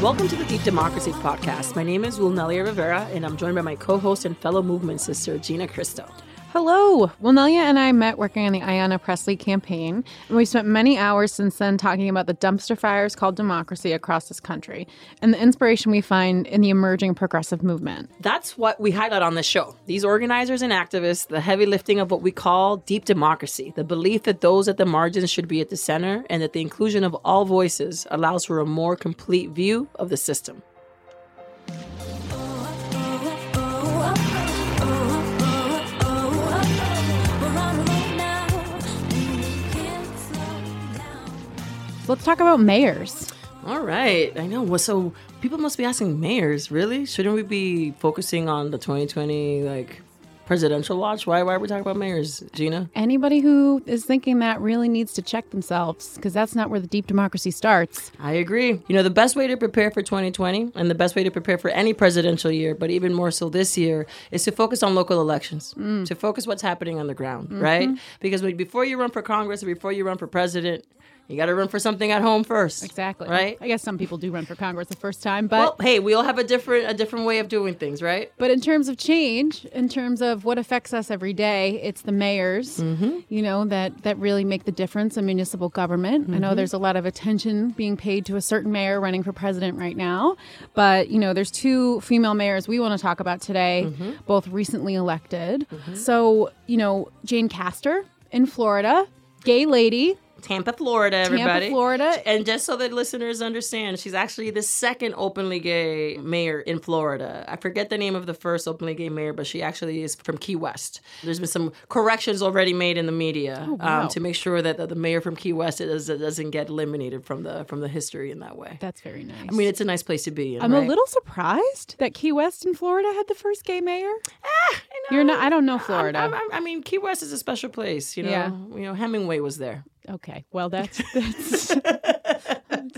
Welcome to the Deep Democracy Podcast. My name is Wilnelia Rivera, and I'm joined by my co host and fellow movement sister, Gina Cristo. Hello. Wilnelia and I met working on the Ayanna Pressley campaign, and we spent many hours since then talking about the dumpster fires called democracy across this country and the inspiration we find in the emerging progressive movement. That's what we highlight on this show. These organizers and activists, the heavy lifting of what we call deep democracy, the belief that those at the margins should be at the center, and that the inclusion of all voices allows for a more complete view of the system. Let's talk about mayors. All right. I know. Well, so people must be asking mayors, really? Shouldn't we be focusing on the 2020 like presidential watch? Why why are we talking about mayors, Gina? Anybody who is thinking that really needs to check themselves because that's not where the deep democracy starts. I agree. You know, the best way to prepare for 2020 and the best way to prepare for any presidential year, but even more so this year, is to focus on local elections. Mm. To focus what's happening on the ground, mm-hmm. right? Because before you run for Congress or before you run for president, you got to run for something at home first. Exactly. Right. I guess some people do run for Congress the first time, but well, hey, we all have a different a different way of doing things, right? But in terms of change, in terms of what affects us every day, it's the mayors, mm-hmm. you know, that that really make the difference in municipal government. Mm-hmm. I know mm-hmm. there's a lot of attention being paid to a certain mayor running for president right now, but you know, there's two female mayors we want to talk about today, mm-hmm. both recently elected. Mm-hmm. So, you know, Jane Castor in Florida, gay lady Tampa, Florida, everybody. Tampa, Florida. And just so that listeners understand, she's actually the second openly gay mayor in Florida. I forget the name of the first openly gay mayor, but she actually is from Key West. There's been some corrections already made in the media oh, wow. um, to make sure that the, the, mayor from Key West does, doesn't get eliminated from the from the history in that way. That's very nice. I mean, it's a nice place to be. In, I'm right? a little surprised that Key West in Florida had the first gay mayor. Know, You're not. I don't know Florida. I'm, I'm, i mean, Key West is a special place. You know. Yeah. You know, Hemingway was there. Okay. Well, that's that's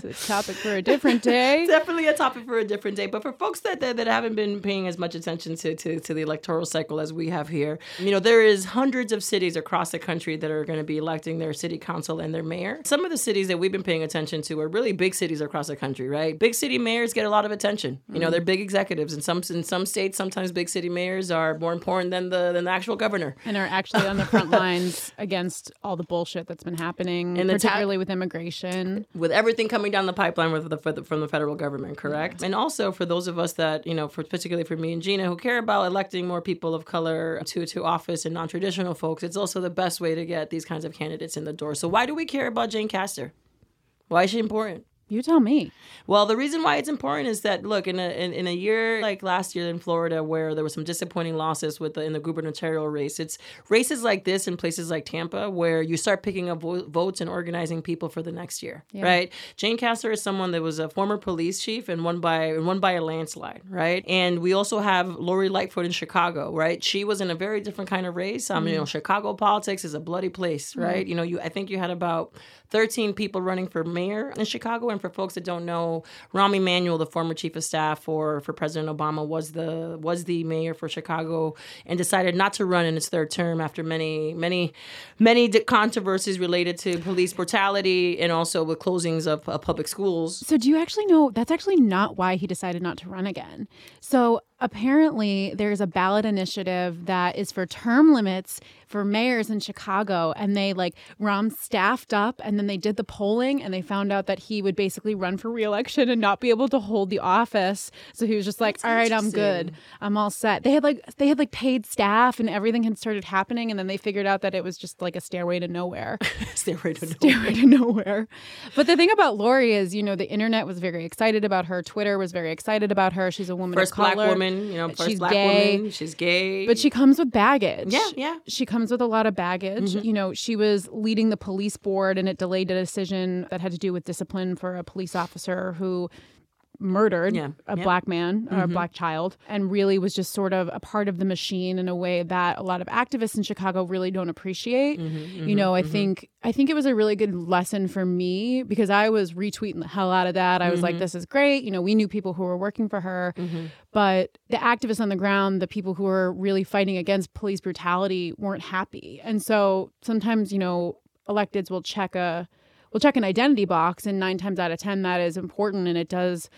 it's a topic for a different day. Definitely a topic for a different day. But for folks that, that, that haven't been paying as much attention to, to, to the electoral cycle as we have here, you know, there is hundreds of cities across the country that are going to be electing their city council and their mayor. Some of the cities that we've been paying attention to are really big cities across the country, right? Big city mayors get a lot of attention. You know, they're mm-hmm. big executives. In some in some states, sometimes big city mayors are more important than the than the actual governor. And are actually on the front lines against all the bullshit that's been happening, and particularly with immigration. With everything coming down the pipeline with the, from the federal government, correct? Yeah. And also for those of us that, you know, for particularly for me and Gina, who care about electing more people of color to, to office and non traditional folks, it's also the best way to get these kinds of candidates in the door. So, why do we care about Jane Castor? Why is she important? You tell me. Well, the reason why it's important is that look in a in, in, a year like last year in Florida, where there were some disappointing losses with the, in the gubernatorial race. It's races like this in places like Tampa where you start picking up vo- votes and organizing people for the next year, yeah. right? Jane Castor is someone that was a former police chief and won by and won by a landslide, right? And we also have Lori Lightfoot in Chicago, right? She was in a very different kind of race. Um, mm. you know, Chicago politics is a bloody place, right? Mm. You know, you I think you had about 13 people running for mayor in Chicago. And for folks that don't know, Rahm Emanuel, the former chief of staff for, for President Obama, was the was the mayor for Chicago and decided not to run in his third term after many many many controversies related to police brutality and also with closings of, of public schools. So do you actually know that's actually not why he decided not to run again? So apparently there's a ballot initiative that is for term limits for mayors in Chicago and they like Rahm staffed up and then they did the polling and they found out that he would basically run for reelection and not be able to hold the office. So he was just like, That's "All right, I'm good. I'm all set." They had like they had like paid staff and everything had started happening and then they figured out that it was just like a stairway to nowhere. stairway to nowhere. Stairway to nowhere. But the thing about Lori is, you know, the internet was very excited about her. Twitter was very excited about her. She's a woman First of color. black woman woman, you know, first she's black gay, woman. She's gay. But she comes with baggage. Yeah, yeah. She comes with a lot of baggage. Mm-hmm. You know, she was leading the police board and it delayed a decision that had to do with discipline for a police officer who murdered yeah. a yeah. black man or mm-hmm. a black child and really was just sort of a part of the machine in a way that a lot of activists in Chicago really don't appreciate. Mm-hmm, mm-hmm, you know, I mm-hmm. think I think it was a really good lesson for me because I was retweeting the hell out of that. I was like mm-hmm. this is great. You know, we knew people who were working for her, mm-hmm. but the activists on the ground, the people who were really fighting against police brutality weren't happy. And so sometimes, you know, electeds will check a we'll check an identity box and nine times out of ten that is important and it does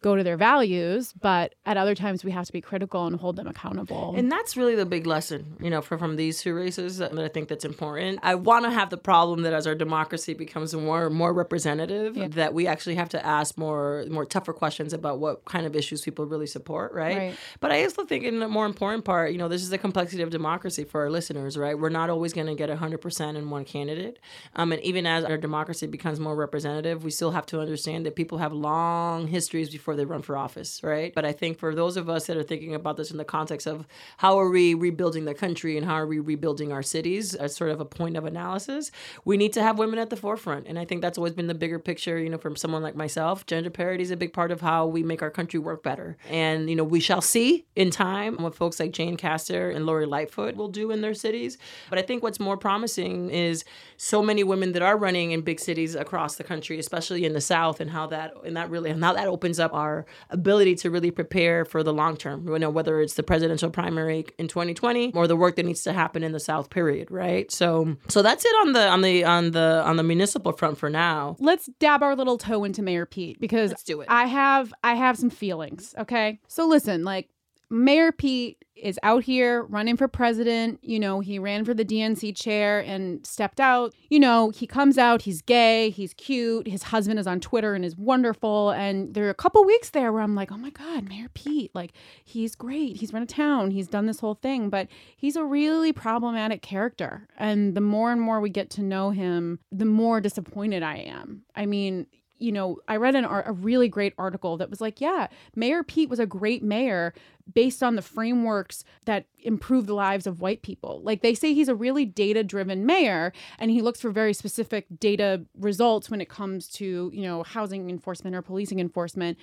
go to their values, but at other times we have to be critical and hold them accountable. And that's really the big lesson, you know, from, from these two races that I think that's important. I want to have the problem that as our democracy becomes more more representative, yeah. that we actually have to ask more more tougher questions about what kind of issues people really support, right? right. But I also think in the more important part, you know, this is the complexity of democracy for our listeners, right? We're not always going to get 100% in one candidate. Um, and even as our democracy becomes more representative, we still have to understand that people have long histories before they run for office, right? But I think for those of us that are thinking about this in the context of how are we rebuilding the country and how are we rebuilding our cities as sort of a point of analysis, we need to have women at the forefront. And I think that's always been the bigger picture, you know, from someone like myself. Gender parity is a big part of how we make our country work better. And, you know, we shall see in time what folks like Jane Castor and Lori Lightfoot will do in their cities. But I think what's more promising is so many women that are running in big cities across the country, especially in the South, and how that and that really and how that opens up our ability to really prepare for the long term. You know, whether it's the presidential primary in 2020 or the work that needs to happen in the South period, right? So so that's it on the on the on the on the municipal front for now. Let's dab our little toe into Mayor Pete because Let's do it. I have I have some feelings, okay? So listen, like Mayor Pete is out here running for president. You know, he ran for the DNC chair and stepped out. You know, he comes out, he's gay, he's cute. His husband is on Twitter and is wonderful. And there are a couple weeks there where I'm like, oh my God, Mayor Pete, like, he's great. He's run a town, he's done this whole thing, but he's a really problematic character. And the more and more we get to know him, the more disappointed I am. I mean, you know, I read an, a really great article that was like, yeah, Mayor Pete was a great mayor based on the frameworks that improve the lives of white people. Like they say he's a really data driven mayor and he looks for very specific data results when it comes to, you know, housing enforcement or policing enforcement,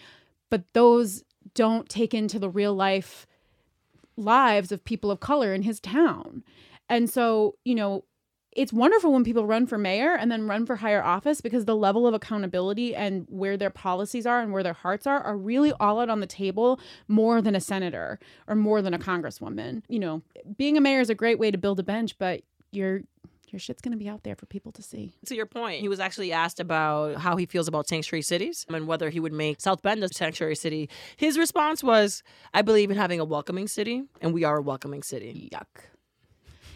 but those don't take into the real life lives of people of color in his town. And so, you know, it's wonderful when people run for mayor and then run for higher office because the level of accountability and where their policies are and where their hearts are are really all out on the table more than a senator or more than a congresswoman. You know, being a mayor is a great way to build a bench, but you're your shit's going to be out there for people to see. To your point, he was actually asked about how he feels about sanctuary cities and whether he would make South Bend a sanctuary city. His response was, I believe in having a welcoming city, and we are a welcoming city. Yuck.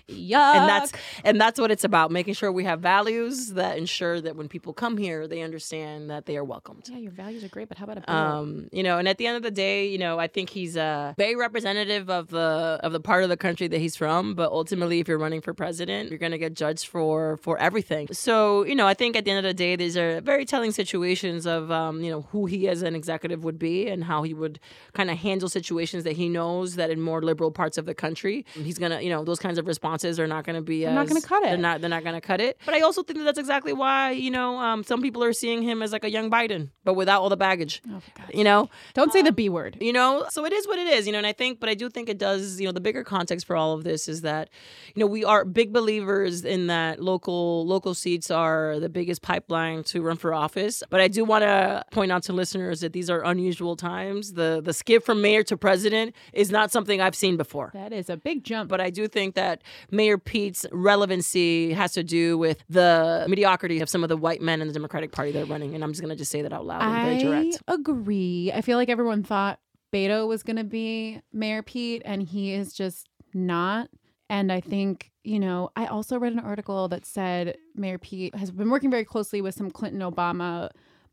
Yuck. And that's and that's what it's about, making sure we have values that ensure that when people come here, they understand that they are welcomed. Yeah, your values are great, but how about a um, you know, and at the end of the day, you know, I think he's a very representative of the of the part of the country that he's from, but ultimately if you're running for president, you're going to get judged for for everything. So, you know, I think at the end of the day, these are very telling situations of um, you know, who he as an executive would be and how he would kind of handle situations that he knows that in more liberal parts of the country, he's going to, you know, those kinds of responses are not going to be. They're as, not going to cut it. They're not. They're not going to cut it. But I also think that that's exactly why you know um, some people are seeing him as like a young Biden, but without all the baggage. Oh, you know, don't say um, the B word. You know, so it is what it is. You know, and I think, but I do think it does. You know, the bigger context for all of this is that, you know, we are big believers in that local local seats are the biggest pipeline to run for office. But I do want to point out to listeners that these are unusual times. The the skip from mayor to president is not something I've seen before. That is a big jump. But I do think that Mayor Pete's relevancy has to do with the mediocrity of some of the white men in the Democratic Party that are running. And I'm just going to just say that out loud and very direct. I agree. I feel like everyone thought Beto was going to be Mayor Pete, and he is just not. And I think, you know, I also read an article that said Mayor Pete has been working very closely with some Clinton Obama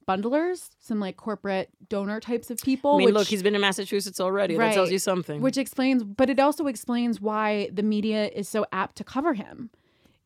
bundlers, some like corporate donor types of people. I mean, which, look, he's been in Massachusetts already. Right, that tells you something. Which explains, but it also explains why the media is so apt to cover him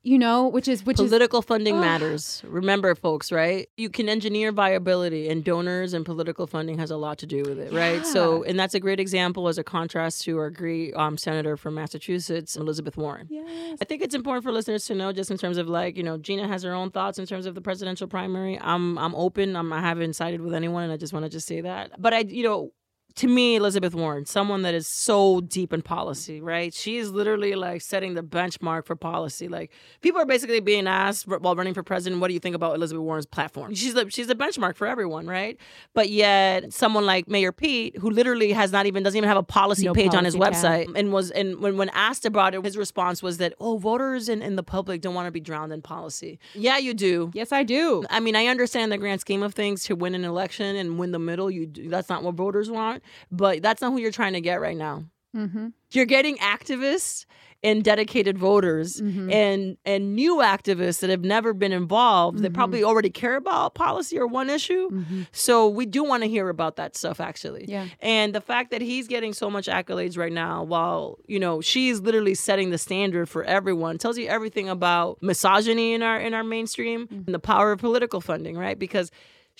you know, which is which political is, funding matters. Remember, folks, right? You can engineer viability, and donors and political funding has a lot to do with it, right? So, and that's a great example as a contrast to our great um, senator from Massachusetts, Elizabeth Warren. Yes. I think it's important for listeners to know, just in terms of like, you know, Gina has her own thoughts in terms of the presidential primary. I'm I'm open. I'm, I haven't sided with anyone, and I just want to just say that. But I, you know, to me, Elizabeth Warren, someone that is so deep in policy, right? She is literally like setting the benchmark for policy. Like people are basically being asked while running for president, what do you think about Elizabeth Warren's platform? She's the she's the benchmark for everyone, right? But yet someone like Mayor Pete, who literally has not even doesn't even have a policy no page policy on his website, tab. and was and when when asked about it, his response was that oh, voters and, and the public don't want to be drowned in policy. Yeah, you do. Yes, I do. I mean, I understand the grand scheme of things to win an election and win the middle. You do, that's not what voters want but that's not who you're trying to get right now. Mm-hmm. You're getting activists and dedicated voters mm-hmm. and and new activists that have never been involved mm-hmm. that probably already care about policy or one issue. Mm-hmm. So we do want to hear about that stuff actually. Yeah. And the fact that he's getting so much accolades right now while, you know, she's literally setting the standard for everyone tells you everything about misogyny in our in our mainstream mm-hmm. and the power of political funding, right? Because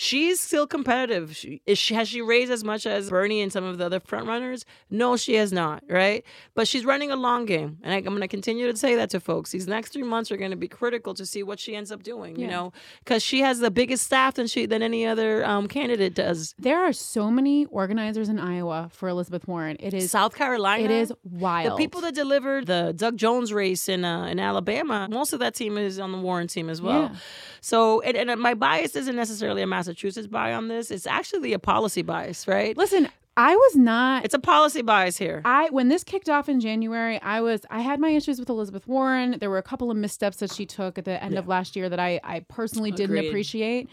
she's still competitive. She, is she, has she raised as much as Bernie and some of the other frontrunners? No, she has not, right? But she's running a long game. And I, am going to continue to say that to folks. These next three months are going to be critical to see what she ends up doing, yeah. you know, because she has the biggest staff than she than any other um, candidate does. There are so many organizers in Iowa for Elizabeth Warren. It is South Carolina. It is wild. The people that delivered the Doug Jones race in uh, in Alabama, most of that team is on the Warren team as well. Yeah. So, and, and uh, my bias isn't necessarily a Massachusetts bias on this. It's actually a policy bias, right? Listen, I was not. It's a policy bias here. I when this kicked off in January, I was I had my issues with Elizabeth Warren. There were a couple of missteps that she took at the end yeah. of last year that I I personally Agreed. didn't appreciate.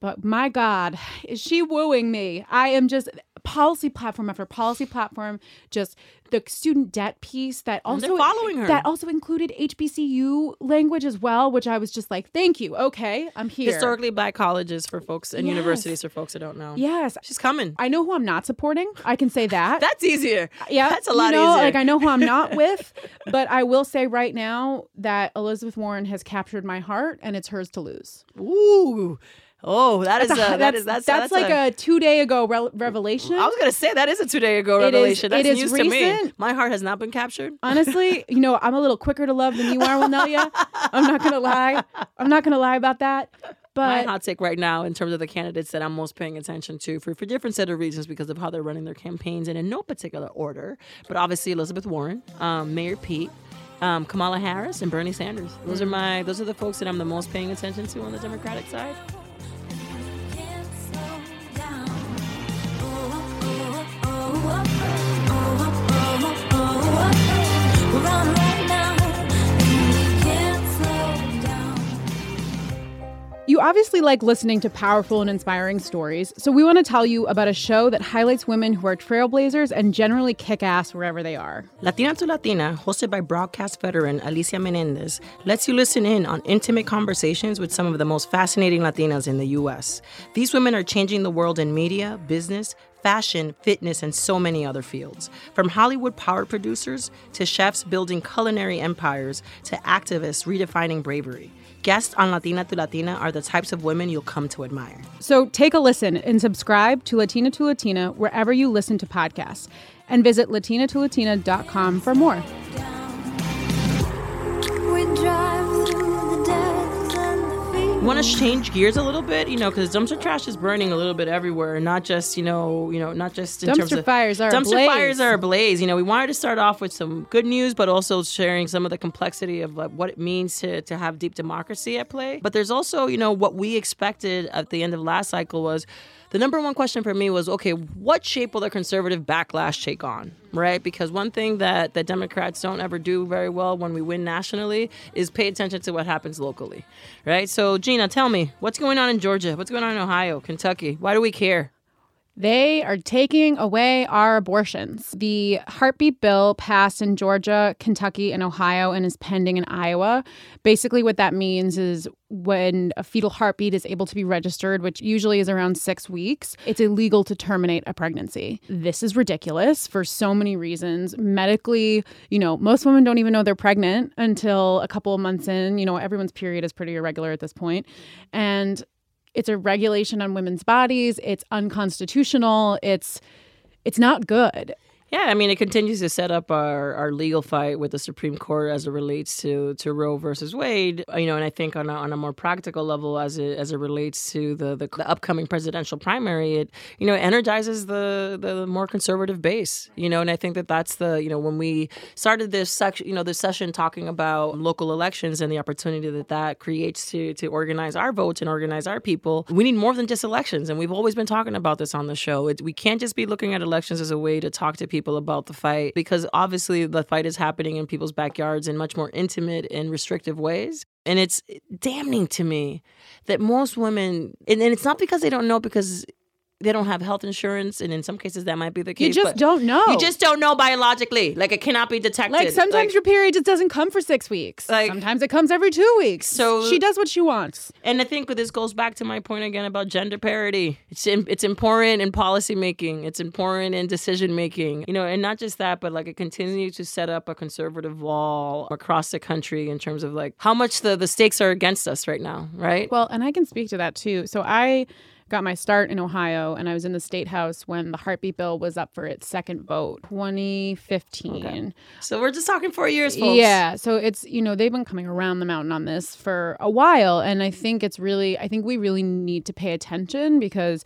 But my God, is she wooing me? I am just policy platform after policy platform, just the student debt piece that also following her. that also included HBCU language as well, which I was just like, thank you. Okay, I'm here. Historically black colleges for folks and yes. universities for folks that don't know. Yes, she's coming. I know who I'm not supporting. I can say that. That's easier. Yeah, that's a lot you know, easier. Like I know who I'm not with, but I will say right now that Elizabeth Warren has captured my heart, and it's hers to lose. Ooh. Oh, that that's is a, a, that is that's that's, that's like a, a, two day ago re- revelation. I was gonna say that is a two day ago revelation. Is, that's news recent. to me. My heart has not been captured. Honestly, you know, I'm a little quicker to love than you are, Wilnelia. I'm not gonna lie. I'm not gonna lie about that. But my hot take right now, in terms of the candidates that I'm most paying attention to, for for different set of reasons, because of how they're running their campaigns, and in no particular order, but obviously Elizabeth Warren, um, Mayor Pete. Um, Kamala Harris and Bernie Sanders. Those are my. Those are the folks that I'm the most paying attention to on the Democratic side. You obviously like listening to powerful and inspiring stories, so we want to tell you about a show that highlights women who are trailblazers and generally kick ass wherever they are. Latina to Latina, hosted by broadcast veteran Alicia Menendez, lets you listen in on intimate conversations with some of the most fascinating Latinas in the U.S. These women are changing the world in media, business, fashion, fitness, and so many other fields. From Hollywood power producers to chefs building culinary empires to activists redefining bravery. Guests on Latina to Latina are the types of women you'll come to admire. So take a listen and subscribe to Latina to Latina wherever you listen to podcasts. And visit latinatolatina.com for more. Want to change gears a little bit, you know, because dumpster trash is burning a little bit everywhere, not just you know, you know, not just in dumpster terms of fires are dumpster ablaze. fires are ablaze. You know, we wanted to start off with some good news, but also sharing some of the complexity of like, what it means to to have deep democracy at play. But there's also, you know, what we expected at the end of last cycle was the number one question for me was okay, what shape will the conservative backlash take on? Right? Because one thing that the Democrats don't ever do very well when we win nationally is pay attention to what happens locally. Right? So, Gina, tell me, what's going on in Georgia? What's going on in Ohio, Kentucky? Why do we care? They are taking away our abortions. The heartbeat bill passed in Georgia, Kentucky, and Ohio and is pending in Iowa. Basically, what that means is when a fetal heartbeat is able to be registered, which usually is around six weeks, it's illegal to terminate a pregnancy. This is ridiculous for so many reasons. Medically, you know, most women don't even know they're pregnant until a couple of months in. You know, everyone's period is pretty irregular at this point. And it's a regulation on women's bodies. It's unconstitutional. It's it's not good. Yeah, I mean, it continues to set up our, our legal fight with the Supreme Court as it relates to, to Roe versus Wade. Uh, you know, and I think on a, on a more practical level, as it as it relates to the, the, the upcoming presidential primary, it you know energizes the the more conservative base. You know, and I think that that's the you know when we started this section, you know, this session talking about local elections and the opportunity that that creates to to organize our votes and organize our people. We need more than just elections, and we've always been talking about this on the show. It, we can't just be looking at elections as a way to talk to people people about the fight because obviously the fight is happening in people's backyards in much more intimate and restrictive ways. And it's damning to me that most women, and, and it's not because they don't know, because they don't have health insurance, and in some cases that might be the case. You just don't know. You just don't know biologically. Like it cannot be detected. Like sometimes like, your period just doesn't come for six weeks. Like sometimes it comes every two weeks. So she does what she wants. And I think this goes back to my point again about gender parity. It's it's important in policy making. It's important in decision making. You know, and not just that, but like it continues to set up a conservative wall across the country in terms of like how much the the stakes are against us right now. Right. Well, and I can speak to that too. So I got my start in Ohio, and I was in the state house when the heartbeat bill was up for its second vote, 2015. Okay. So we're just talking four years, folks. Yeah. So it's you know they've been coming around the mountain on this for a while, and I think it's really I think we really need to pay attention because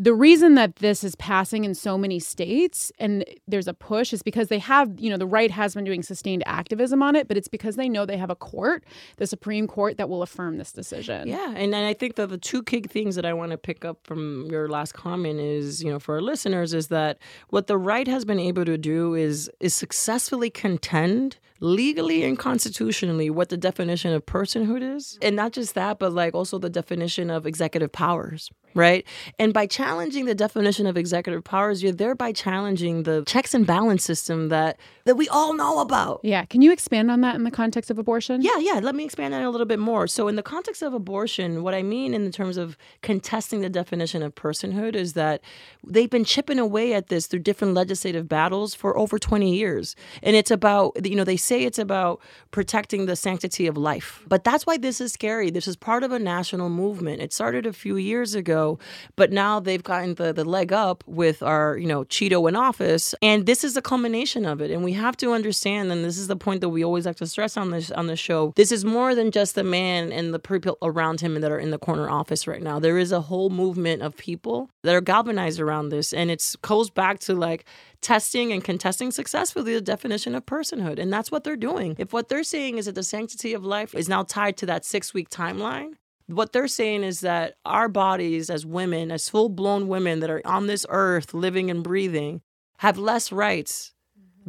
the reason that this is passing in so many states and there's a push is because they have, you know, the right has been doing sustained activism on it, but it's because they know they have a court, the Supreme Court, that will affirm this decision. Yeah. And, and I think that the two key things that I want to pick up from your last comment is, you know, for our listeners, is that what the right has been able to do is is successfully contend legally and constitutionally what the definition of personhood is. And not just that, but like also the definition of executive powers, right? And by challenging the definition of executive powers, you're thereby challenging the checks and balance system that that we all know about. Yeah. Can you expand on that in the context of abortion? Yeah, yeah. Let me expand on it a little bit more. So in the context of abortion, what I mean in terms of contesting the definition of personhood is that they've been chipping away at this through different legislative battles for over 20 years. And it's about, you know, they say it's about protecting the sanctity of life. But that's why this is scary. This is part of a national movement. It started a few years ago, but now they've gotten the, the leg up with our, you know, Cheeto in office. And this is a culmination of it. And we have to understand, and this is the point that we always have to stress on this on the show, this is more than just the man and the people around him that are in the corner office right now. There is a whole movement of people that are galvanized around this. And it goes back to like testing and contesting successfully the definition of personhood. And that's what they're doing. If what they're saying is that the sanctity of life is now tied to that six week timeline, what they're saying is that our bodies as women, as full blown women that are on this earth living and breathing, have less rights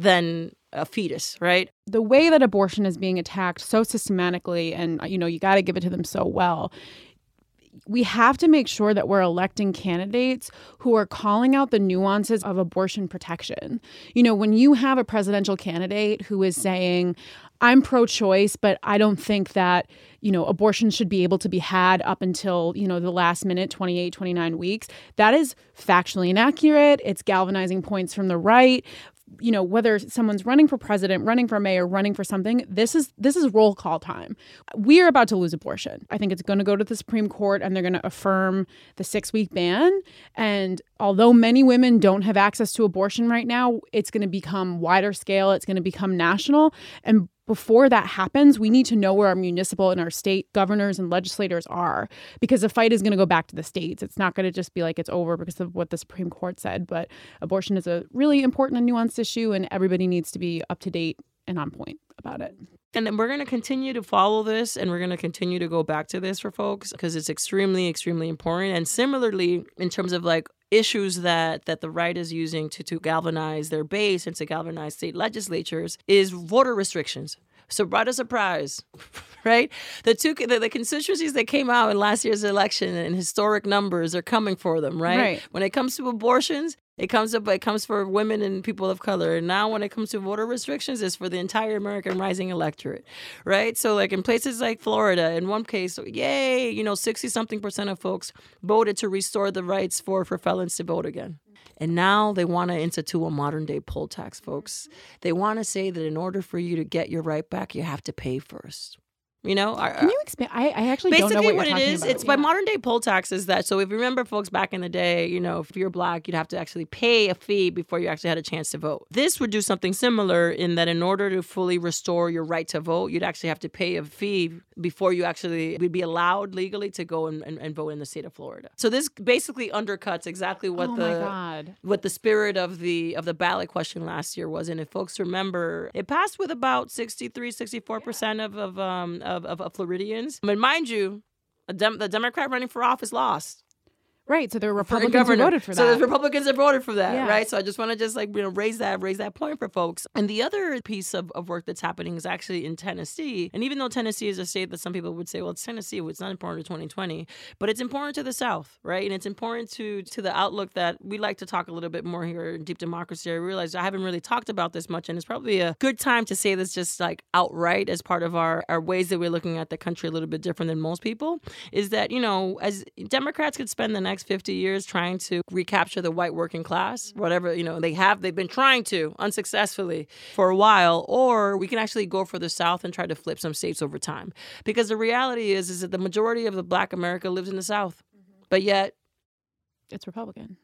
than a fetus, right? The way that abortion is being attacked so systematically, and you know, you got to give it to them so well, we have to make sure that we're electing candidates who are calling out the nuances of abortion protection. You know, when you have a presidential candidate who is saying, I'm pro choice, but I don't think that, you know, abortion should be able to be had up until, you know, the last minute, 28, 29 weeks. That is factually inaccurate. It's galvanizing points from the right you know whether someone's running for president running for mayor running for something this is this is roll call time. We are about to lose abortion. I think it's going to go to the supreme court and they're going to affirm the six week ban. And although many women don't have access to abortion right now it's going to become wider scale. It's going to become national. And before that happens, we need to know where our municipal and our state governors and legislators are because the fight is going to go back to the states. It's not going to just be like it's over because of what the Supreme Court said. But abortion is a really important and nuanced issue, and everybody needs to be up to date and on point about it. And then we're going to continue to follow this and we're going to continue to go back to this for folks because it's extremely, extremely important. And similarly, in terms of like issues that that the right is using to to galvanize their base and to galvanize state legislatures is voter restrictions. So, what a surprise, right? The two the, the, constituencies that came out in last year's election in historic numbers are coming for them, right? right? When it comes to abortions, it comes up. It comes for women and people of color. And now, when it comes to voter restrictions, it's for the entire American rising electorate, right? So, like in places like Florida, in one case, yay, you know, sixty something percent of folks voted to restore the rights for for felons to vote again. And now they want to institute a modern day poll tax, folks. They want to say that in order for you to get your right back, you have to pay first. You know, can you expand? I, I actually basically don't know what, what, it is. About. It's yeah. by modern day poll taxes that. So if you remember, folks, back in the day, you know, if you're black, you'd have to actually pay a fee before you actually had a chance to vote. This would do something similar in that, in order to fully restore your right to vote, you'd actually have to pay a fee before you actually would be allowed legally to go and, and, and vote in the state of Florida. So this basically undercuts exactly what oh the what the spirit of the of the ballot question last year was. And if folks remember, it passed with about 63, 64 percent of of um of, of, of Floridians. But mind you, Dem- the Democrat running for office lost. Right. So there were Republicans who voted for that. So there's Republicans that voted for that, yeah. right? So I just want to just like you know raise that raise that point for folks. And the other piece of, of work that's happening is actually in Tennessee. And even though Tennessee is a state that some people would say, well, it's Tennessee, it's not important to 2020, but it's important to the South, right? And it's important to to the outlook that we like to talk a little bit more here in Deep Democracy. I realize I haven't really talked about this much, and it's probably a good time to say this just like outright as part of our, our ways that we're looking at the country a little bit different than most people. Is that, you know, as Democrats could spend the next 50 years trying to recapture the white working class, whatever, you know, they have, they've been trying to unsuccessfully for a while, or we can actually go for the South and try to flip some states over time. Because the reality is, is that the majority of the black America lives in the South, mm-hmm. but yet it's Republican.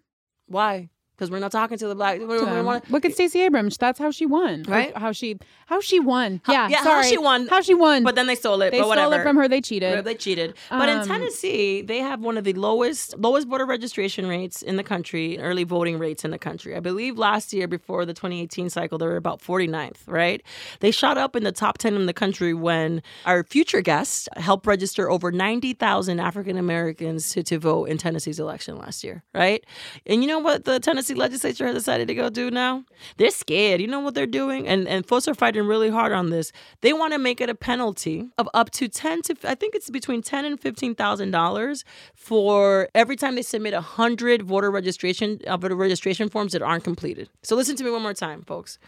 Why? Because we're not talking to the black. We, Look at Stacey Abrams. That's how she won. Right? How she how she won. How, yeah, yeah. Sorry. How she won. How she won. But then they stole it. They but stole whatever. it from her. They cheated. They cheated. But in Um, Tennessee, they have one of the lowest lowest voter registration rates in the country, early voting rates in the country. I believe last year before the 2018 cycle, they were about 49th. Right? They shot up in the top 10 in the country when our future guest helped register over 90,000 African Americans to, to vote in Tennessee's election last year. Right? And you know what the Tennessee legislature has decided to go do now? They're scared. You know what they're doing? And and folks are fighting really hard on this. They want to make it a penalty of up to 10 to I think it's between 10 and 15,000 dollars for every time they submit a 100 voter registration uh, voter registration forms that aren't completed. So listen to me one more time, folks.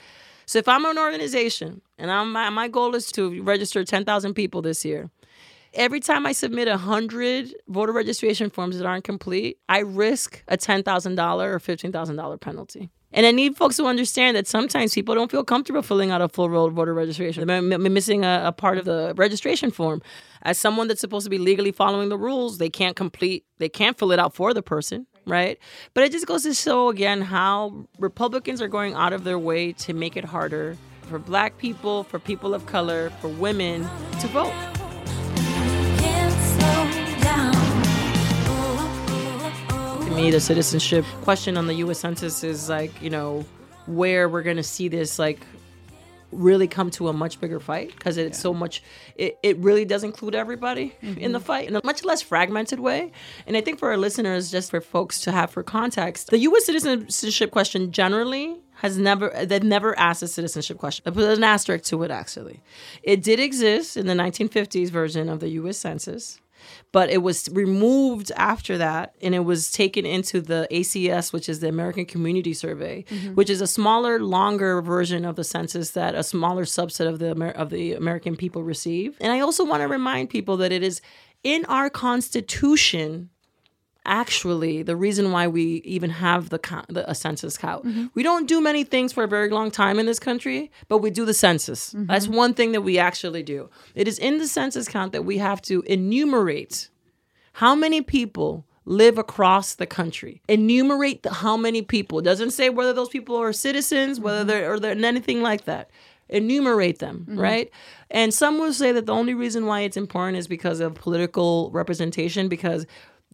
So if I'm an organization and I'm, my, my goal is to register 10,000 people this year, every time I submit 100 voter registration forms that aren't complete, I risk a $10,000 or $15,000 penalty. And I need folks to understand that sometimes people don't feel comfortable filling out a full roll voter registration. They're missing a, a, part of the registration form. As someone that's supposed to be legally following the rules, they can't complete, they can't fill it out for the person, right? But it just goes to show again how Republicans are going out of their way to make it harder for black people, for people of color, for women to vote. Me, the citizenship question on the U.S. Census is like, you know, where we're going to see this like really come to a much bigger fight because it's yeah. so much it, it really does include everybody mm-hmm. in the fight in a much less fragmented way and i think for our listeners just for folks to have for context the us citizenship question generally has never they've never asked a citizenship question i put an asterisk to it actually it did exist in the 1950s version of the us census but it was removed after that and it was taken into the ACS which is the American Community Survey mm-hmm. which is a smaller longer version of the census that a smaller subset of the Amer- of the American people receive and I also want to remind people that it is in our constitution actually the reason why we even have the, the a census count. Mm-hmm. We don't do many things for a very long time in this country, but we do the census. Mm-hmm. That's one thing that we actually do. It is in the census count that we have to enumerate how many people live across the country. Enumerate the, how many people. It doesn't say whether those people are citizens, whether mm-hmm. they're or they're anything like that enumerate them, mm-hmm. right? And some will say that the only reason why it's important is because of political representation, because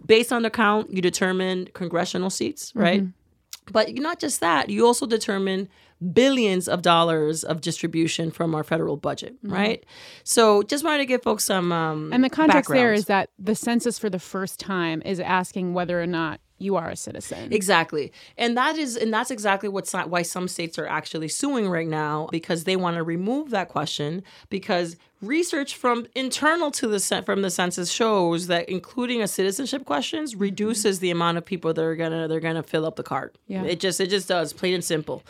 based on the count, you determine congressional seats, right? Mm-hmm. But not just that, you also determine billions of dollars of distribution from our federal budget, mm-hmm. right? So just wanted to give folks some um, And the context there is that the census for the first time is asking whether or not you are a citizen. Exactly. And that is and that's exactly what's not why some states are actually suing right now because they want to remove that question because research from internal to the from the census shows that including a citizenship questions mm-hmm. reduces the amount of people that are going to they're going to fill up the cart. Yeah. It just it just does plain and simple.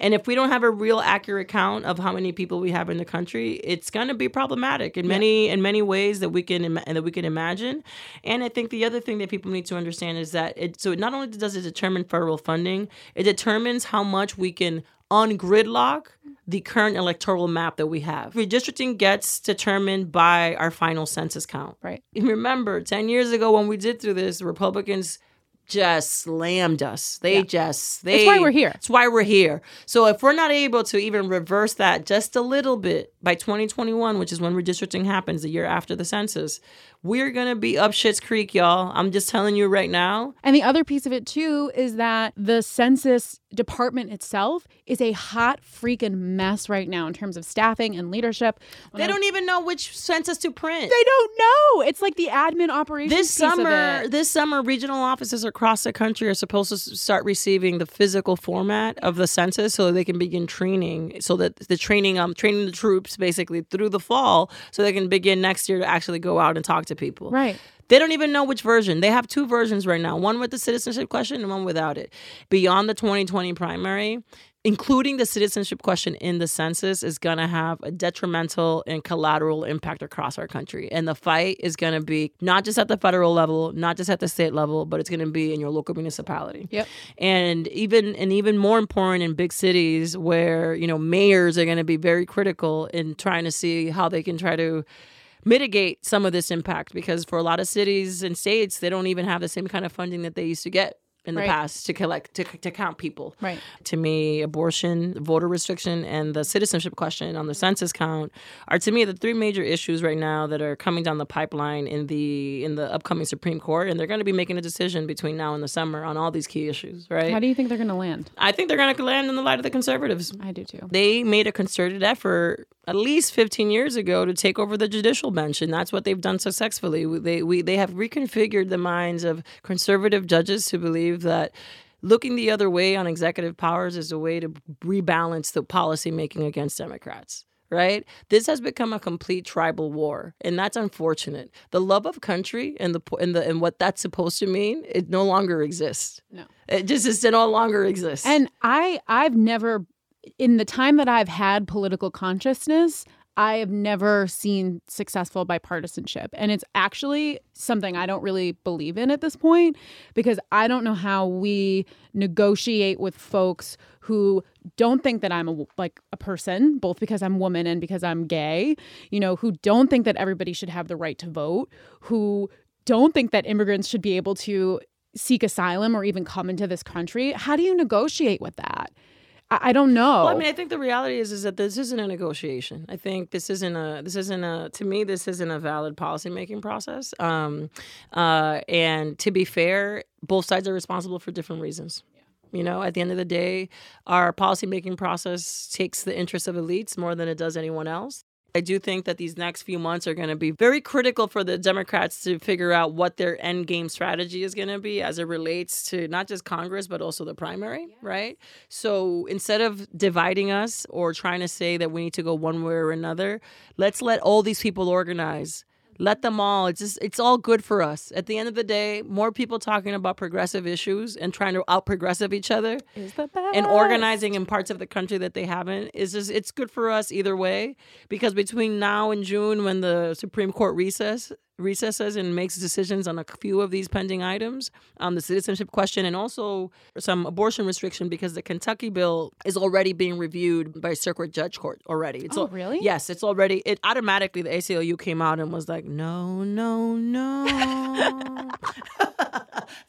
And if we don't have a real accurate count of how many people we have in the country, it's going to be problematic in many yeah. in many ways that we can that we can imagine. And I think the other thing that people need to understand is that it so not only does it determine federal funding, it determines how much we can ungridlock the current electoral map that we have. Redistricting gets determined by our final census count. Right. And remember, 10 years ago when we did through this, Republicans just slammed us. They yeah. just they That's why we're here. That's why we're here. So if we're not able to even reverse that just a little bit by 2021, which is when redistricting happens, the year after the census, we're gonna be up shit's creek, y'all. I'm just telling you right now. And the other piece of it too is that the census department itself is a hot freaking mess right now in terms of staffing and leadership. When they don't even know which census to print. They don't know. It's like the admin operation. This summer, this summer, regional offices across the country are supposed to start receiving the physical format of the census so they can begin training. So that the training, um, training the troops basically through the fall, so they can begin next year to actually go out and talk to people. Right. They don't even know which version. They have two versions right now one with the citizenship question and one without it. Beyond the 2020 primary, including the citizenship question in the census is going to have a detrimental and collateral impact across our country. And the fight is going to be not just at the federal level, not just at the state level, but it's going to be in your local municipality. Yep. And even and even more important in big cities where, you know, mayors are going to be very critical in trying to see how they can try to mitigate some of this impact because for a lot of cities and states they don't even have the same kind of funding that they used to get in the right. past to collect to, to count people. Right. To me, abortion, voter restriction, and the citizenship question on the census count are to me the three major issues right now that are coming down the pipeline in the in the upcoming Supreme Court, and they're going to be making a decision between now and the summer on all these key issues. Right. How do you think they're going to land? I think they're going to land in the light of the conservatives. I do too. They made a concerted effort at least 15 years ago to take over the judicial bench, and that's what they've done successfully. They we they have reconfigured the minds of conservative judges to believe that looking the other way on executive powers is a way to rebalance the policy making against Democrats. Right? This has become a complete tribal war, and that's unfortunate. The love of country and the and the and what that's supposed to mean, it no longer exists. No, it just it no longer exists. And I I've never in the time that I've had political consciousness, I have never seen successful bipartisanship. And it's actually something I don't really believe in at this point because I don't know how we negotiate with folks who don't think that I'm a, like a person, both because I'm woman and because I'm gay, you know, who don't think that everybody should have the right to vote, who don't think that immigrants should be able to seek asylum or even come into this country. How do you negotiate with that? I, don't know. Well, I mean, I think the reality is is that this isn't a negotiation. I think this isn't a this isn't a to me this isn't a valid policymaking process. Um, uh, and to be fair, both sides are responsible for different reasons. You know, at the end of the day, our policymaking process takes the interests of elites more than it does anyone else. I do think that these next few months are going to be very critical for the Democrats to figure out what their end game strategy is going to be as it relates to not just Congress, but also the primary, yeah. right? So instead of dividing us or trying to say that we need to go one way or another, let's let all these people organize let them all it's just it's all good for us at the end of the day more people talking about progressive issues and trying to out progressive each other is the best. and organizing in parts of the country that they haven't is just it's good for us either way because between now and june when the supreme court recess recesses and makes decisions on a few of these pending items, um, the citizenship question, and also some abortion restriction because the Kentucky bill is already being reviewed by circuit judge court already. It's oh, al- really? Yes, it's already. It automatically the ACLU came out and was like, no, no, no.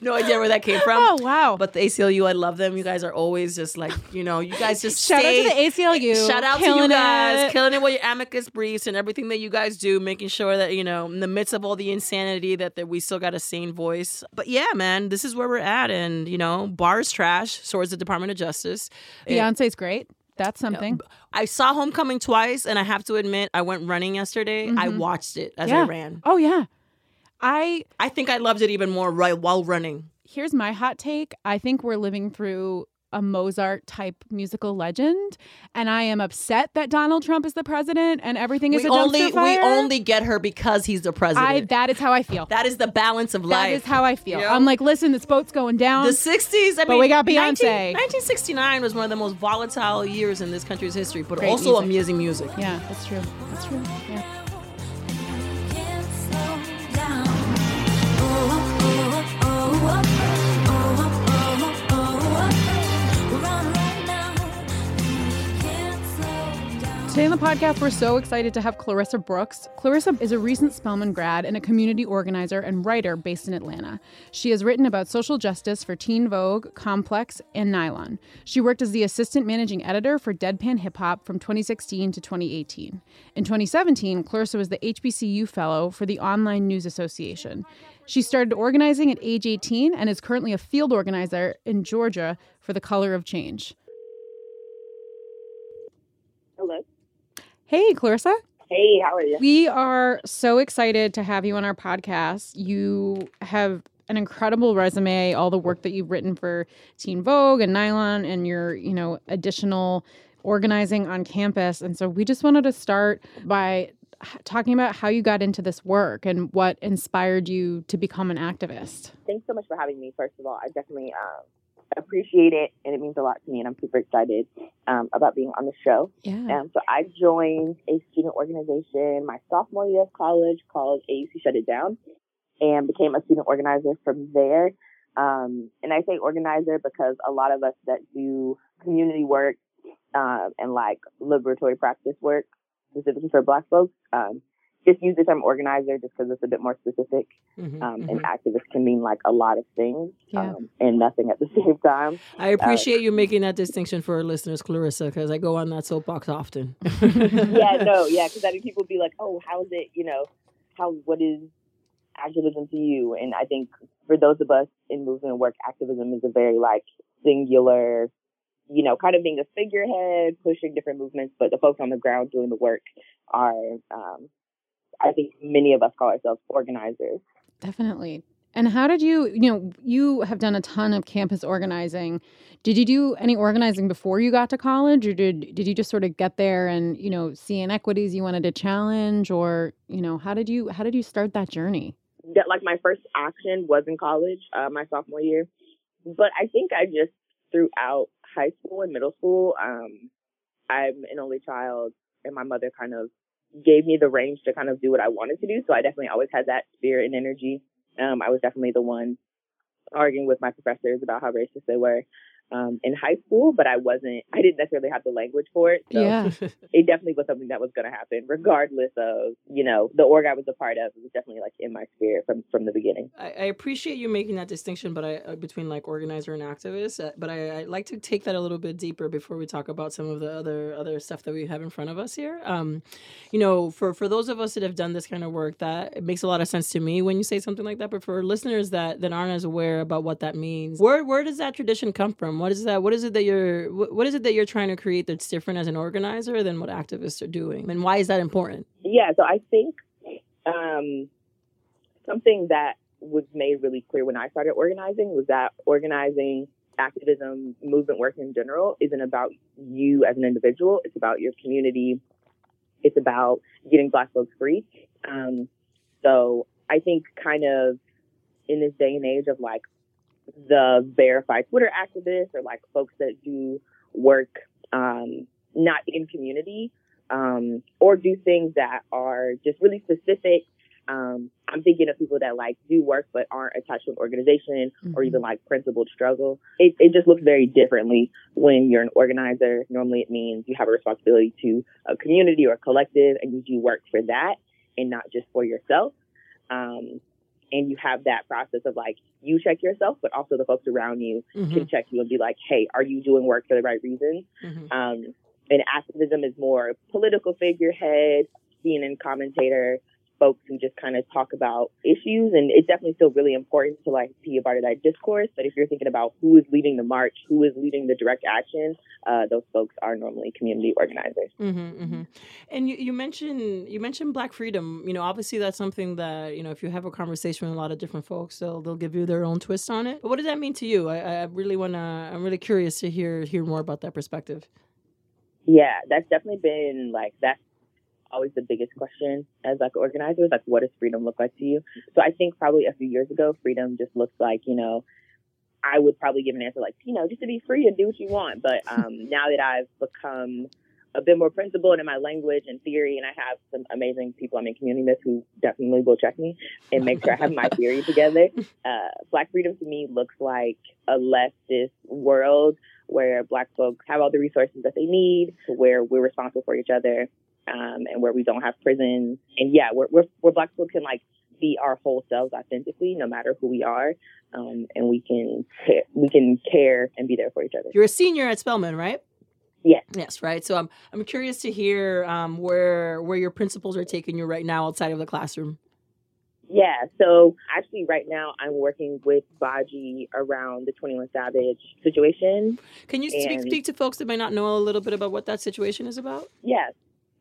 no idea where that came from. Oh wow! But the ACLU, I love them. You guys are always just like you know, you guys just shout stay, out to the ACLU. Shout out to you guys, it. killing it with your amicus briefs and everything that you guys do, making sure that you know, in the midst of all the insanity, that, that we still got a sane voice. But yeah, man, this is where we're at, and you know, Barr's trash. So is the Department of Justice. Beyonce's great. That's something. I saw Homecoming twice, and I have to admit, I went running yesterday. Mm-hmm. I watched it as yeah. I ran. Oh yeah, I I think I loved it even more right while running. Here's my hot take. I think we're living through a Mozart type musical legend, and I am upset that Donald Trump is the president and everything is we a only fire. we only get her because he's the president. I, that is how I feel. That is the balance of life. That is how I feel. I'm like, listen, this boat's going down. The '60s, I but mean, we got Beyonce. 19, 1969 was one of the most volatile years in this country's history, but Great also music. amazing music. Yeah, that's true. That's true. Yeah. Today on the podcast, we're so excited to have Clarissa Brooks. Clarissa is a recent Spelman grad and a community organizer and writer based in Atlanta. She has written about social justice for Teen Vogue, Complex, and Nylon. She worked as the assistant managing editor for Deadpan Hip Hop from 2016 to 2018. In 2017, Clarissa was the HBCU fellow for the Online News Association. She started organizing at age 18 and is currently a field organizer in Georgia for the Color of Change. Hello. Hey, Clarissa. Hey, how are you? We are so excited to have you on our podcast. You have an incredible resume, all the work that you've written for Teen Vogue and Nylon and your, you know, additional organizing on campus. And so we just wanted to start by talking about how you got into this work and what inspired you to become an activist. Thanks so much for having me. First of all, I definitely um, appreciate it, and it means a lot to me, and I'm super excited um, about being on the show. Yeah. Um, so I joined a student organization my sophomore year of college called AUC Shut It Down, and became a student organizer from there. Um, and I say organizer because a lot of us that do community work um, and like liberatory practice work, specifically for Black folks, um, just use the term organizer just because it's a bit more specific. Mm-hmm, um, mm-hmm. And activist can mean like a lot of things yeah. um, and nothing at the same time. I appreciate uh, you making that distinction for our listeners, Clarissa, because I go on that soapbox often. yeah, no, yeah, because I mean, people be like, "Oh, how's it? You know, how what is activism to you?" And I think for those of us in movement work, activism is a very like singular you know, kind of being a figurehead, pushing different movements, but the folks on the ground doing the work are um, I think many of us call ourselves organizers. Definitely. And how did you, you know, you have done a ton of campus organizing. Did you do any organizing before you got to college or did did you just sort of get there and, you know, see inequities you wanted to challenge or, you know, how did you how did you start that journey? That like my first action was in college, uh, my sophomore year. But I think I just throughout high school and middle school, um, I'm an only child and my mother kind of gave me the range to kind of do what I wanted to do. So I definitely always had that spirit and energy. Um, I was definitely the one arguing with my professors about how racist they were um, in high school, but I wasn't, I didn't necessarily have the language for it. So yeah. it definitely was something that was going to happen regardless of, you know, the org I was a part of. It was definitely like in my spirit from, from the beginning. I, I appreciate you making that distinction, but I, uh, between like organizer and activist, uh, but I, would like to take that a little bit deeper before we talk about some of the other, other stuff that we have in front of us here. Um, you know, for, for those of us that have done this kind of work, that it makes a lot of sense to me when you say something like that, but for listeners that, that aren't as aware about what that means, where, where does that tradition come from? What is that? What is it that you're what is it that you're trying to create that's different as an organizer than what activists are doing? And why is that important? Yeah, so I think um, something that was made really clear when I started organizing was that organizing activism, movement work in general isn't about you as an individual. It's about your community. It's about getting black folks free. Um, so I think kind of in this day and age of like the verified Twitter activists or like folks that do work um, not in community um, or do things that are just really specific. Um, I'm thinking of people that like do work but aren't attached to an organization mm-hmm. or even like principled struggle. It, it just looks very differently when you're an organizer. Normally it means you have a responsibility to a community or a collective and you do work for that and not just for yourself. Um, and you have that process of like you check yourself, but also the folks around you mm-hmm. can check you and be like, hey, are you doing work for the right reasons? Mm-hmm. Um, and activism is more political figurehead, being CNN commentator, folks who just kind of talk about issues. And it's definitely still really important to like be a part of that discourse. But if you're thinking about who is leading the march, who is leading the direct action, uh, those folks are normally community organizers. Mm-hmm, mm-hmm. And you, you mentioned you mentioned Black freedom. You know, obviously that's something that you know if you have a conversation with a lot of different folks, they'll they'll give you their own twist on it. But what does that mean to you? I, I really wanna. I'm really curious to hear hear more about that perspective. Yeah, that's definitely been like that's always the biggest question as like organizers, like what does freedom look like to you? So I think probably a few years ago, freedom just looked like, you know, I would probably give an answer like, you know, just to be free and do what you want. But um, now that I've become a bit more principled in my language and theory, and I have some amazing people I'm in community with who definitely will check me and make sure I have my theory together. Uh, Black freedom to me looks like a leftist world where Black folks have all the resources that they need, where we're responsible for each other, um, and where we don't have prisons. And yeah, where, where, where Black people can like be our whole selves authentically, no matter who we are, um, and we can we can care and be there for each other. You're a senior at Spelman, right? Yes. Yes, right. So I'm I'm curious to hear um, where where your principles are taking you right now outside of the classroom. Yeah, so actually, right now I'm working with Baji around the 21 Savage situation. Can you speak, speak to folks that might not know a little bit about what that situation is about? Yes.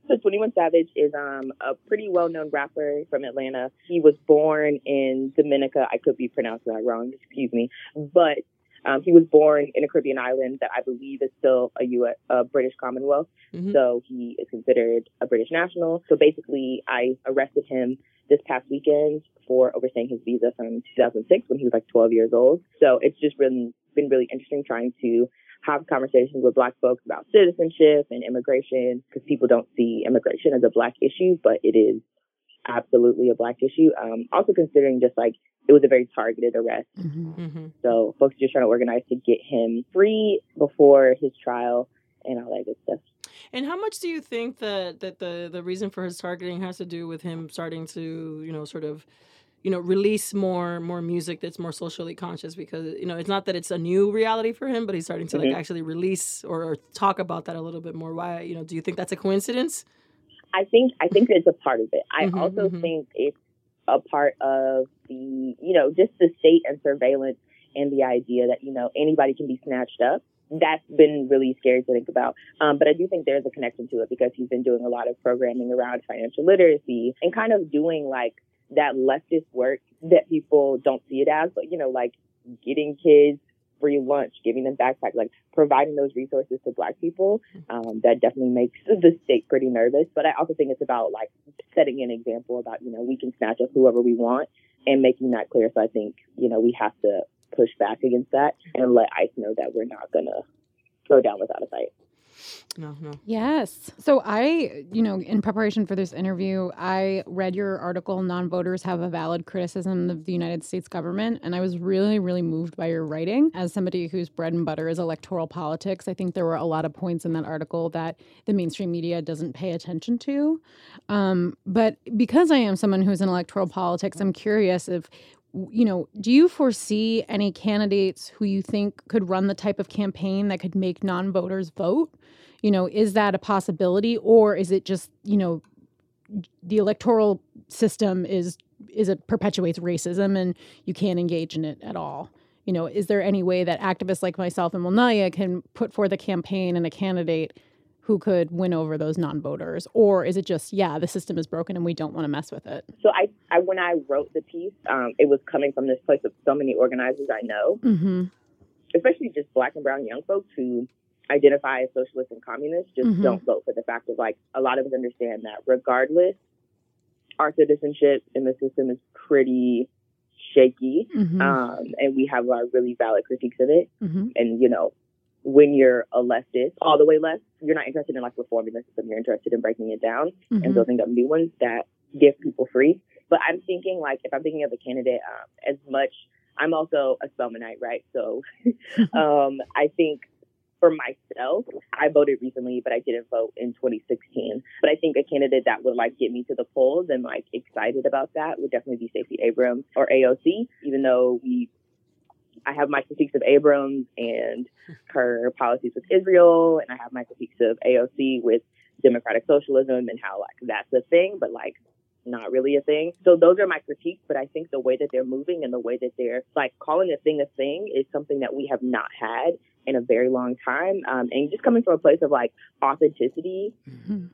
So 21 Savage is um, a pretty well-known rapper from Atlanta. He was born in Dominica. I could be pronouncing that wrong. Excuse me, but um, he was born in a Caribbean island that I believe is still a U.S. a British Commonwealth. Mm-hmm. So he is considered a British national. So basically, I arrested him this past weekend for overstaying his visa from 2006 when he was like 12 years old. So it's just really been really interesting trying to have conversations with black folks about citizenship and immigration because people don't see immigration as a black issue, but it is absolutely a black issue. Um, also considering just like it was a very targeted arrest. Mm-hmm, mm-hmm. So folks are just trying to organize to get him free before his trial and all that good stuff. And how much do you think that that the the reason for his targeting has to do with him starting to, you know, sort of you know release more more music that's more socially conscious because you know it's not that it's a new reality for him but he's starting to mm-hmm. like actually release or, or, talk about that a little bit more why you know do you think that's a coincidence i think i think it's a part of it i mm-hmm, also mm-hmm. think it's a part of the you know just the state and surveillance and the idea that you know anybody can be snatched up that's been really scary to think about. Um, but I do think there's a connection to it because he's been doing a lot of programming around financial literacy and kind of doing like that leftist work that people don't see it as, but you know, like getting kids free lunch, giving them backpacks, like providing those resources to black people. Um, that definitely makes the state pretty nervous. But I also think it's about like setting an example about, you know, we can snatch up whoever we want and making that clear. So I think, you know, we have to push back against that and let ICE know that we're not going to go down without a fight. No, no. Yes. So I, you know, in preparation for this interview, I read your article, Non Voters Have a Valid Criticism of the United States Government. And I was really, really moved by your writing. As somebody whose bread and butter is electoral politics, I think there were a lot of points in that article that the mainstream media doesn't pay attention to. Um, but because I am someone who's in electoral politics, I'm curious if you know, do you foresee any candidates who you think could run the type of campaign that could make non voters vote? you know, is that a possibility or is it just, you know, the electoral system is is it perpetuates racism and you can't engage in it at all? You know, is there any way that activists like myself and Wilnelia can put forth a campaign and a candidate who could win over those non-voters or is it just yeah the system is broken and we don't want to mess with it so i, I when i wrote the piece um, it was coming from this place of so many organizers i know mm-hmm. especially just black and brown young folks who identify as socialists and communists just mm-hmm. don't vote for the fact of like a lot of us understand that regardless, our citizenship in the system is pretty shaky, mm-hmm. um, and we have our really valid critiques of it. Mm-hmm. And you know, when you're a leftist, all the way left, you're not interested in like reforming the system. You're interested in breaking it down and mm-hmm. building up new ones that give people free. But I'm thinking like if I'm thinking of a candidate, um, as much I'm also a Spelmanite, right? So um, I think for myself, I voted recently, but I didn't vote in 2016. But I think a candidate that would like get me to the polls and like excited about that would definitely be Stacey Abrams or AOC, even though we I have my critiques of Abrams and her policies with Israel, and I have my critiques of AOC with democratic socialism and how like that's a thing, but like not really a thing. So those are my critiques, but I think the way that they're moving and the way that they're like calling a thing a thing is something that we have not had in a very long time. Um, and just coming from a place of like authenticity mm-hmm.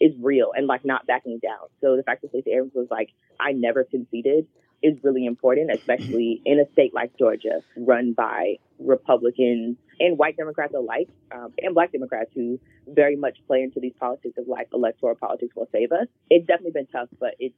is real and like not backing down. So the fact that Stacey Abrams was like, I never conceded is really important, especially in a state like Georgia, run by Republicans and white Democrats alike, um, and black Democrats who very much play into these politics of like electoral politics will save us. It's definitely been tough, but it's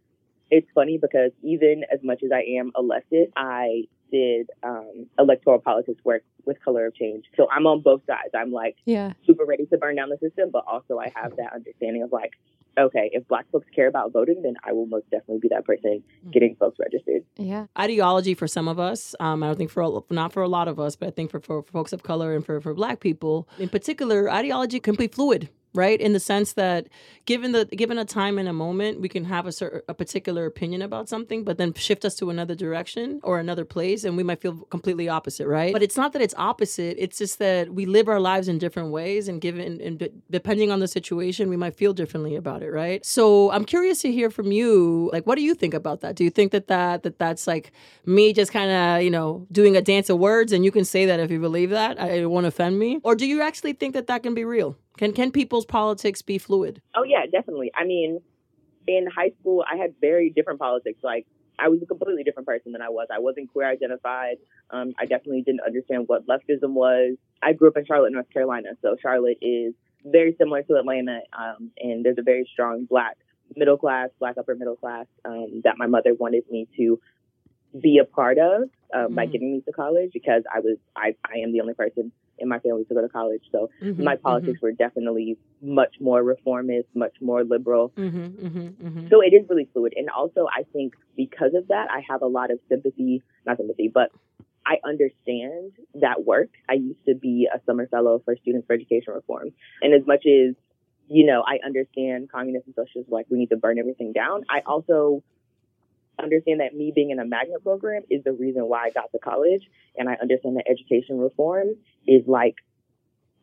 it's funny because even as much as I am leftist, I did um, electoral politics work with Color of Change. So I'm on both sides. I'm like yeah. super ready to burn down the system, but also I have that understanding of like, okay, if black folks care about voting, then I will most definitely be that person mm-hmm. getting folks registered. Yeah. Ideology for some of us, um, I don't think for a, not for a lot of us, but I think for, for, for folks of color and for, for black people in particular, ideology can be fluid right? In the sense that given the given a time and a moment we can have a certain a particular opinion about something but then shift us to another direction or another place and we might feel completely opposite right? But it's not that it's opposite it's just that we live our lives in different ways and given and depending on the situation we might feel differently about it right? So i'm curious to hear from you like what do you think about that? Do you think that that, that that's like me just kind of you know doing a dance of words and you can say that if you believe that it won't offend me? Or do you actually think that that can be real can can people's politics be fluid? Oh yeah, definitely. I mean, in high school, I had very different politics. Like I was a completely different person than I was. I wasn't queer identified. Um, I definitely didn't understand what leftism was. I grew up in Charlotte, North Carolina, so Charlotte is very similar to Atlanta, um, and there's a very strong black middle class, black upper middle class um, that my mother wanted me to be a part of um, mm-hmm. by getting me to college because I was I, I am the only person in my family to go to college. So mm-hmm, my politics mm-hmm. were definitely much more reformist, much more liberal. Mm-hmm, mm-hmm, mm-hmm. so it is really fluid. And also, I think because of that, I have a lot of sympathy, not sympathy, but I understand that work. I used to be a summer fellow for Students for Education Reform. And as much as, you know, I understand communists and socialists like we need to burn everything down, I also understand that me being in a magnet program is the reason why I got to college. And I understand that education reform is like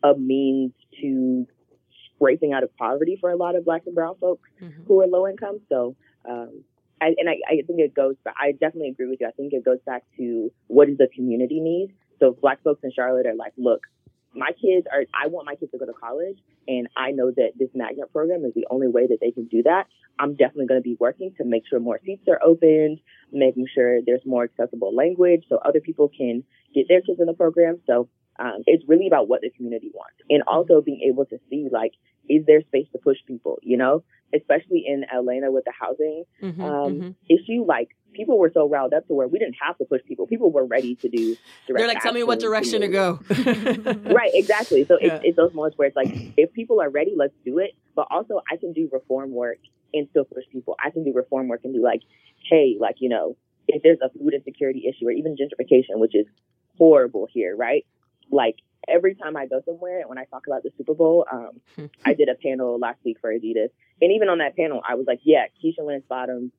a means to scraping out of poverty for a lot of black and brown folks mm-hmm. who are low income. So, um, I, and I, I think it goes, I definitely agree with you. I think it goes back to what does the community need? So black folks in Charlotte are like, look, my kids are, I want my kids to go to college and I know that this magnet program is the only way that they can do that. I'm definitely going to be working to make sure more seats are opened, making sure there's more accessible language so other people can get their kids in the program. So um, it's really about what the community wants and also being able to see like, is there space to push people, you know, especially in Atlanta with the housing mm-hmm, um, mm-hmm. issue, like people were so riled up to where we didn't have to push people. People were ready to do They're like, tell me what direction to go. right, exactly. So yeah. it's, it's those moments where it's like, if people are ready, let's do it. But also, I can do reform work and still push people. I can do reform work and be like, hey, like, you know, if there's a food insecurity issue or even gentrification, which is horrible here, right? Like, every time I go somewhere and when I talk about the Super Bowl, um, I did a panel last week for Adidas. And even on that panel, I was like, yeah, Keisha Lance Bottoms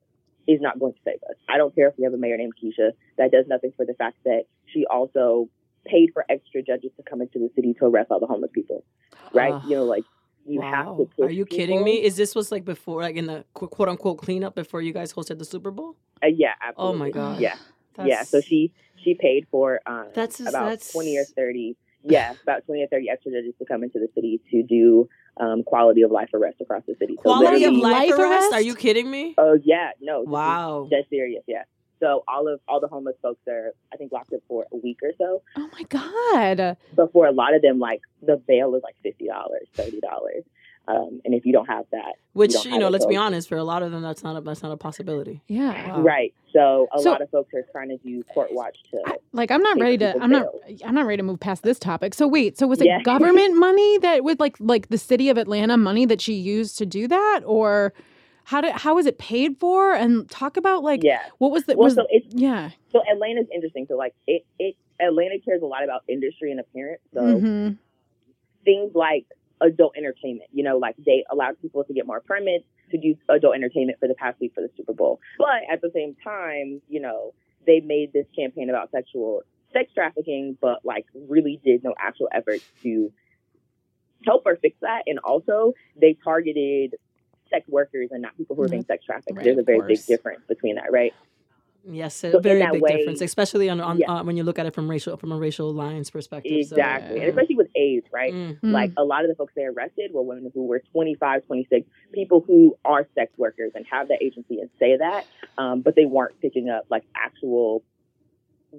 is not going to save us. I don't care if we have a mayor named Keisha. That does nothing for the fact that she also paid for extra judges to come into the city to arrest all the homeless people. Right? Uh, you know, like you wow. have to. Are you people. kidding me? Is this was like before, like in the quote unquote cleanup before you guys hosted the Super Bowl? Uh, yeah, absolutely. Oh my god. Yeah, that's... yeah. So she she paid for um, that's about that's... twenty or thirty. Yeah, about twenty or thirty extra judges to come into the city to do um, quality of life arrest across the city. Quality so of life, life arrest? Are you kidding me? Oh yeah, no. Wow, that's serious. Yeah. So all of all the homeless folks are, I think, locked up for a week or so. Oh my god! But for a lot of them, like the bail is like fifty dollars, thirty dollars. Um, and if you don't have that, which you, you know, let's be honest, for a lot of them, that's not a that's not a possibility. Yeah, wow. right. So a so, lot of folks are trying to do court watch to I, like. I'm not ready to. I'm not. I'm not ready to move past this topic. So wait. So was it yeah. government money that with like like the city of Atlanta money that she used to do that, or how did how was it paid for? And talk about like yeah. what was the well, was so it's, yeah. So Atlanta's interesting. So like it it Atlanta cares a lot about industry and appearance. So mm-hmm. things like adult entertainment. You know, like they allowed people to get more permits to do adult entertainment for the past week for the Super Bowl. But at the same time, you know, they made this campaign about sexual sex trafficking, but like really did no actual effort to help or fix that. And also they targeted sex workers and not people who are being mm-hmm. sex trafficked. Right, There's a very big difference between that, right? Yes, a so very big way, difference, especially on, on yeah. uh, when you look at it from racial from a racial lines perspective. Exactly, so, yeah. and especially with age, right? Mm-hmm. Like a lot of the folks they arrested were women who were 25, 26, people who are sex workers and have the agency and say that, um, but they weren't picking up like actual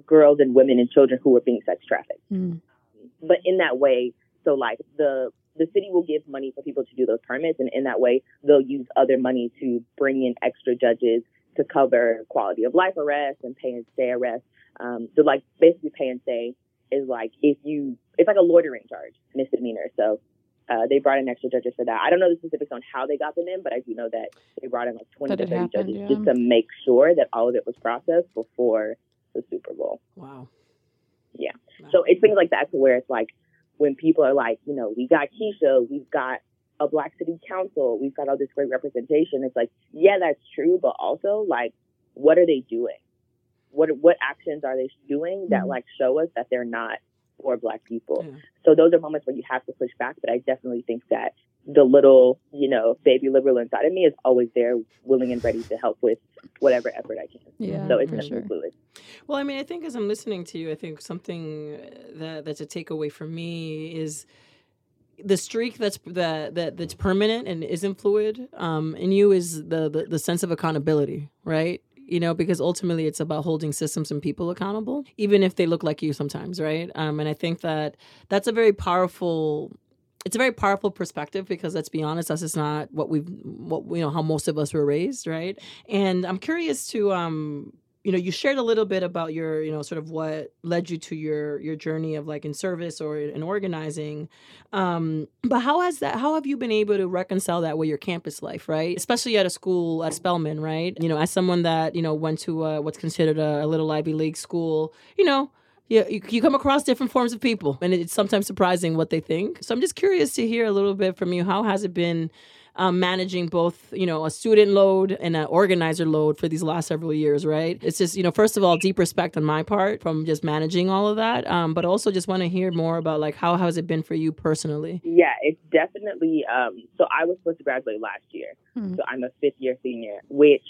girls and women and children who were being sex trafficked. Mm. But in that way, so like the the city will give money for people to do those permits, and in that way, they'll use other money to bring in extra judges to cover quality of life arrests and pay and stay arrests Um, so like basically pay and stay is like if you it's like a loitering charge misdemeanor. So uh, they brought in extra judges for that. I don't know the specifics on how they got them in, but I do know that they brought in like 20 to 30 happened, judges yeah. just to make sure that all of it was processed before the Super Bowl. Wow. Yeah. Wow. So it's things like that to where it's like when people are like, you know, we got Keisha, we've got a black city council, we've got all this great representation. It's like, yeah, that's true, but also like, what are they doing? What what actions are they doing that mm-hmm. like show us that they're not for black people. Yeah. So those are moments where you have to push back, but I definitely think that the little, you know, baby liberal inside of me is always there, willing and ready to help with whatever effort I can. Yeah, so it's definitely sure. fluid. Well, I mean, I think as I'm listening to you, I think something that that's a takeaway for me is the streak that's that, that that's permanent and isn't fluid um, in you is the, the the sense of accountability, right? you know, because ultimately it's about holding systems and people accountable, even if they look like you sometimes, right? Um, and I think that that's a very powerful. It's a very powerful perspective because let's be honest, that's just not what we've, what you know, how most of us were raised, right? And I'm curious to, um, you know you shared a little bit about your you know sort of what led you to your your journey of like in service or in organizing um but how has that how have you been able to reconcile that with your campus life right especially at a school at spelman right you know as someone that you know went to uh, what's considered a, a little ivy league school you know you, you come across different forms of people, and it's sometimes surprising what they think. So I'm just curious to hear a little bit from you. How has it been um, managing both, you know, a student load and an organizer load for these last several years, right? It's just, you know, first of all, deep respect on my part from just managing all of that, um, but also just want to hear more about like how has it been for you personally? Yeah, it's definitely. Um, so I was supposed to graduate last year, mm-hmm. so I'm a fifth year senior, which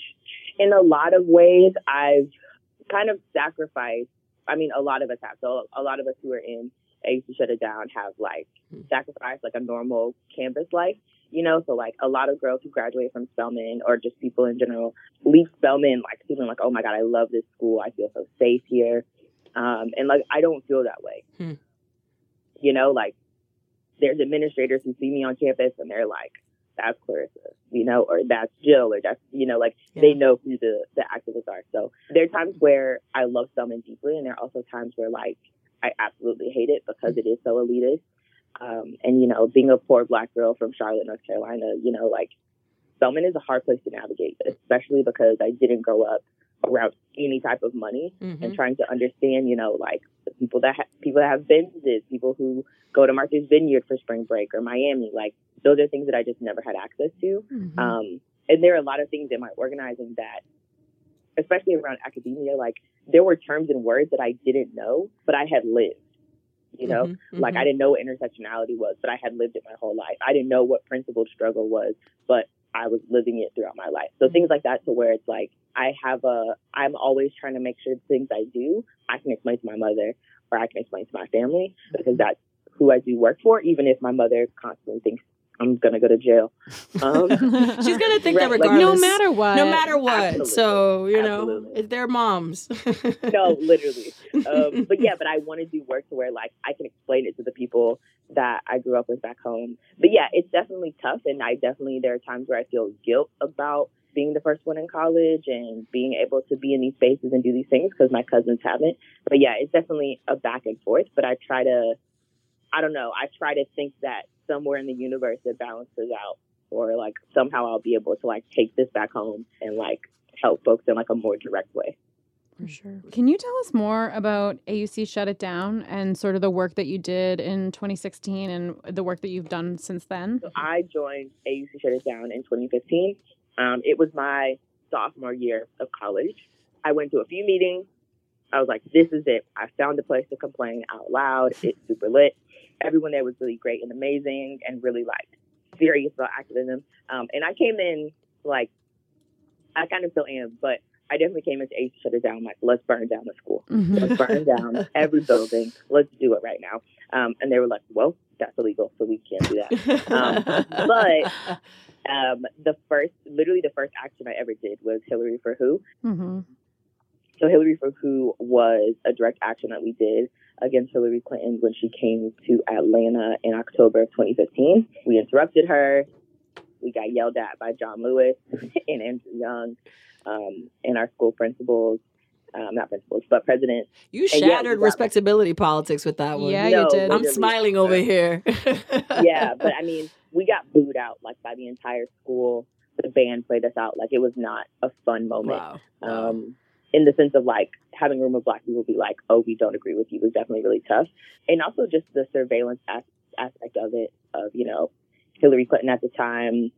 in a lot of ways I've kind of sacrificed. I mean, a lot of us have. So a lot of us who are in AUC Shut It Down have like mm-hmm. sacrificed like a normal campus life you know, so like a lot of girls who graduate from Spelman or just people in general leave Spelman like feeling like, oh my God, I love this school. I feel so safe here. Um, and like, I don't feel that way. Hmm. You know, like there's administrators who see me on campus and they're like, that's Clarissa, you know, or that's Jill, or that's, you know, like yeah. they know who the, the activists are. So there are times where I love Spelman deeply, and there are also times where like I absolutely hate it because it is so elitist. Um, and, you know, being a poor black girl from Charlotte, North Carolina, you know, like Spelman is a hard place to navigate, especially because I didn't grow up around any type of money mm-hmm. and trying to understand, you know, like the people that ha- people that have businesses, people who go to Martha's Vineyard for spring break or Miami, like those are things that I just never had access to. Mm-hmm. Um, and there are a lot of things in my organizing that, especially around academia, like there were terms and words that I didn't know, but I had lived. You know, mm-hmm, like mm-hmm. I didn't know what intersectionality was, but I had lived it my whole life. I didn't know what principled struggle was, but I was living it throughout my life. So mm-hmm. things like that to where it's like I have a I'm always trying to make sure the things I do I can explain to my mother or I can explain to my family because mm-hmm. that's who I do work for, even if my mother constantly thinks I'm gonna go to jail. Um, She's gonna think right, that regardless, like, no matter what, no matter what. Absolutely. So you know, they're moms. no, literally. Um, but yeah, but I want to do work to where like I can explain it to the people that I grew up with back home. But yeah, it's definitely tough, and I definitely there are times where I feel guilt about being the first one in college and being able to be in these spaces and do these things because my cousins haven't. But yeah, it's definitely a back and forth. But I try to, I don't know, I try to think that somewhere in the universe it balances out or like somehow I'll be able to like take this back home and like help folks in like a more direct way. For sure. Can you tell us more about AUC Shut It Down and sort of the work that you did in 2016 and the work that you've done since then? So I joined AUC Shut It Down in 2015. Um, it was my sophomore year of college. I went to a few meetings. I was like, this is it. I found a place to complain out loud. It's super lit everyone there was really great and amazing and really like serious about activism. Um, and I came in like, I kind of still am, but I definitely came into A shut it down. Like, let's burn down the school. Mm-hmm. Let's burn down every building. Let's do it right now. Um, and they were like, well, that's illegal, so we can't do that. Um, but um, the first, literally the first action I ever did was Hillary for Who. Mm-hmm. So Hillary for Who was a direct action that we did against Hillary Clinton when she came to Atlanta in October of 2015. We interrupted her. We got yelled at by John Lewis and Andrew Young um, and our school principals. um, not principals, but presidents. You shattered yeah, respectability politics with that one. Yeah, no, you did. I'm smiling over here. yeah, but I mean, we got booed out like by the entire school. The band played us out. Like it was not a fun moment. Wow. Um, in the sense of like having a room of black people be like, "Oh, we don't agree with you," was definitely really tough. And also just the surveillance as- aspect of it. Of you know, Hillary Clinton at the time,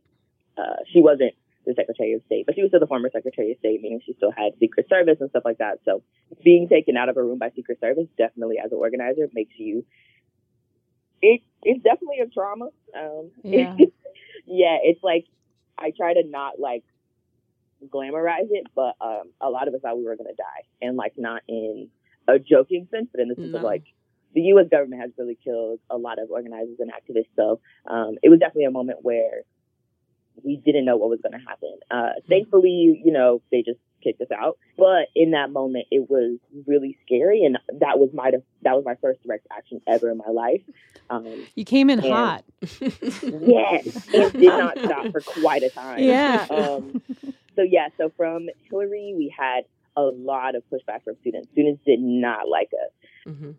uh, she wasn't the Secretary of State, but she was still the former Secretary of State, meaning she still had Secret Service and stuff like that. So being taken out of a room by Secret Service definitely, as an organizer, makes you. It it's definitely a trauma. Um, yeah. yeah, it's like I try to not like glamorize it, but um, a lot of us thought we were going to die, and like not in a joking sense, but in the sense no. of like the U.S. government has really killed a lot of organizers and activists. So um, it was definitely a moment where we didn't know what was going to happen. Uh, mm-hmm. thankfully, you know, they just kicked us out. But in that moment, it was really scary, and that was my that was my first direct action ever in my life. Um, you came in hot. yes, it did not stop for quite a time. Yeah. Um, so yeah, so from Hillary, we had a lot of pushback from students. Students did not like us mm-hmm.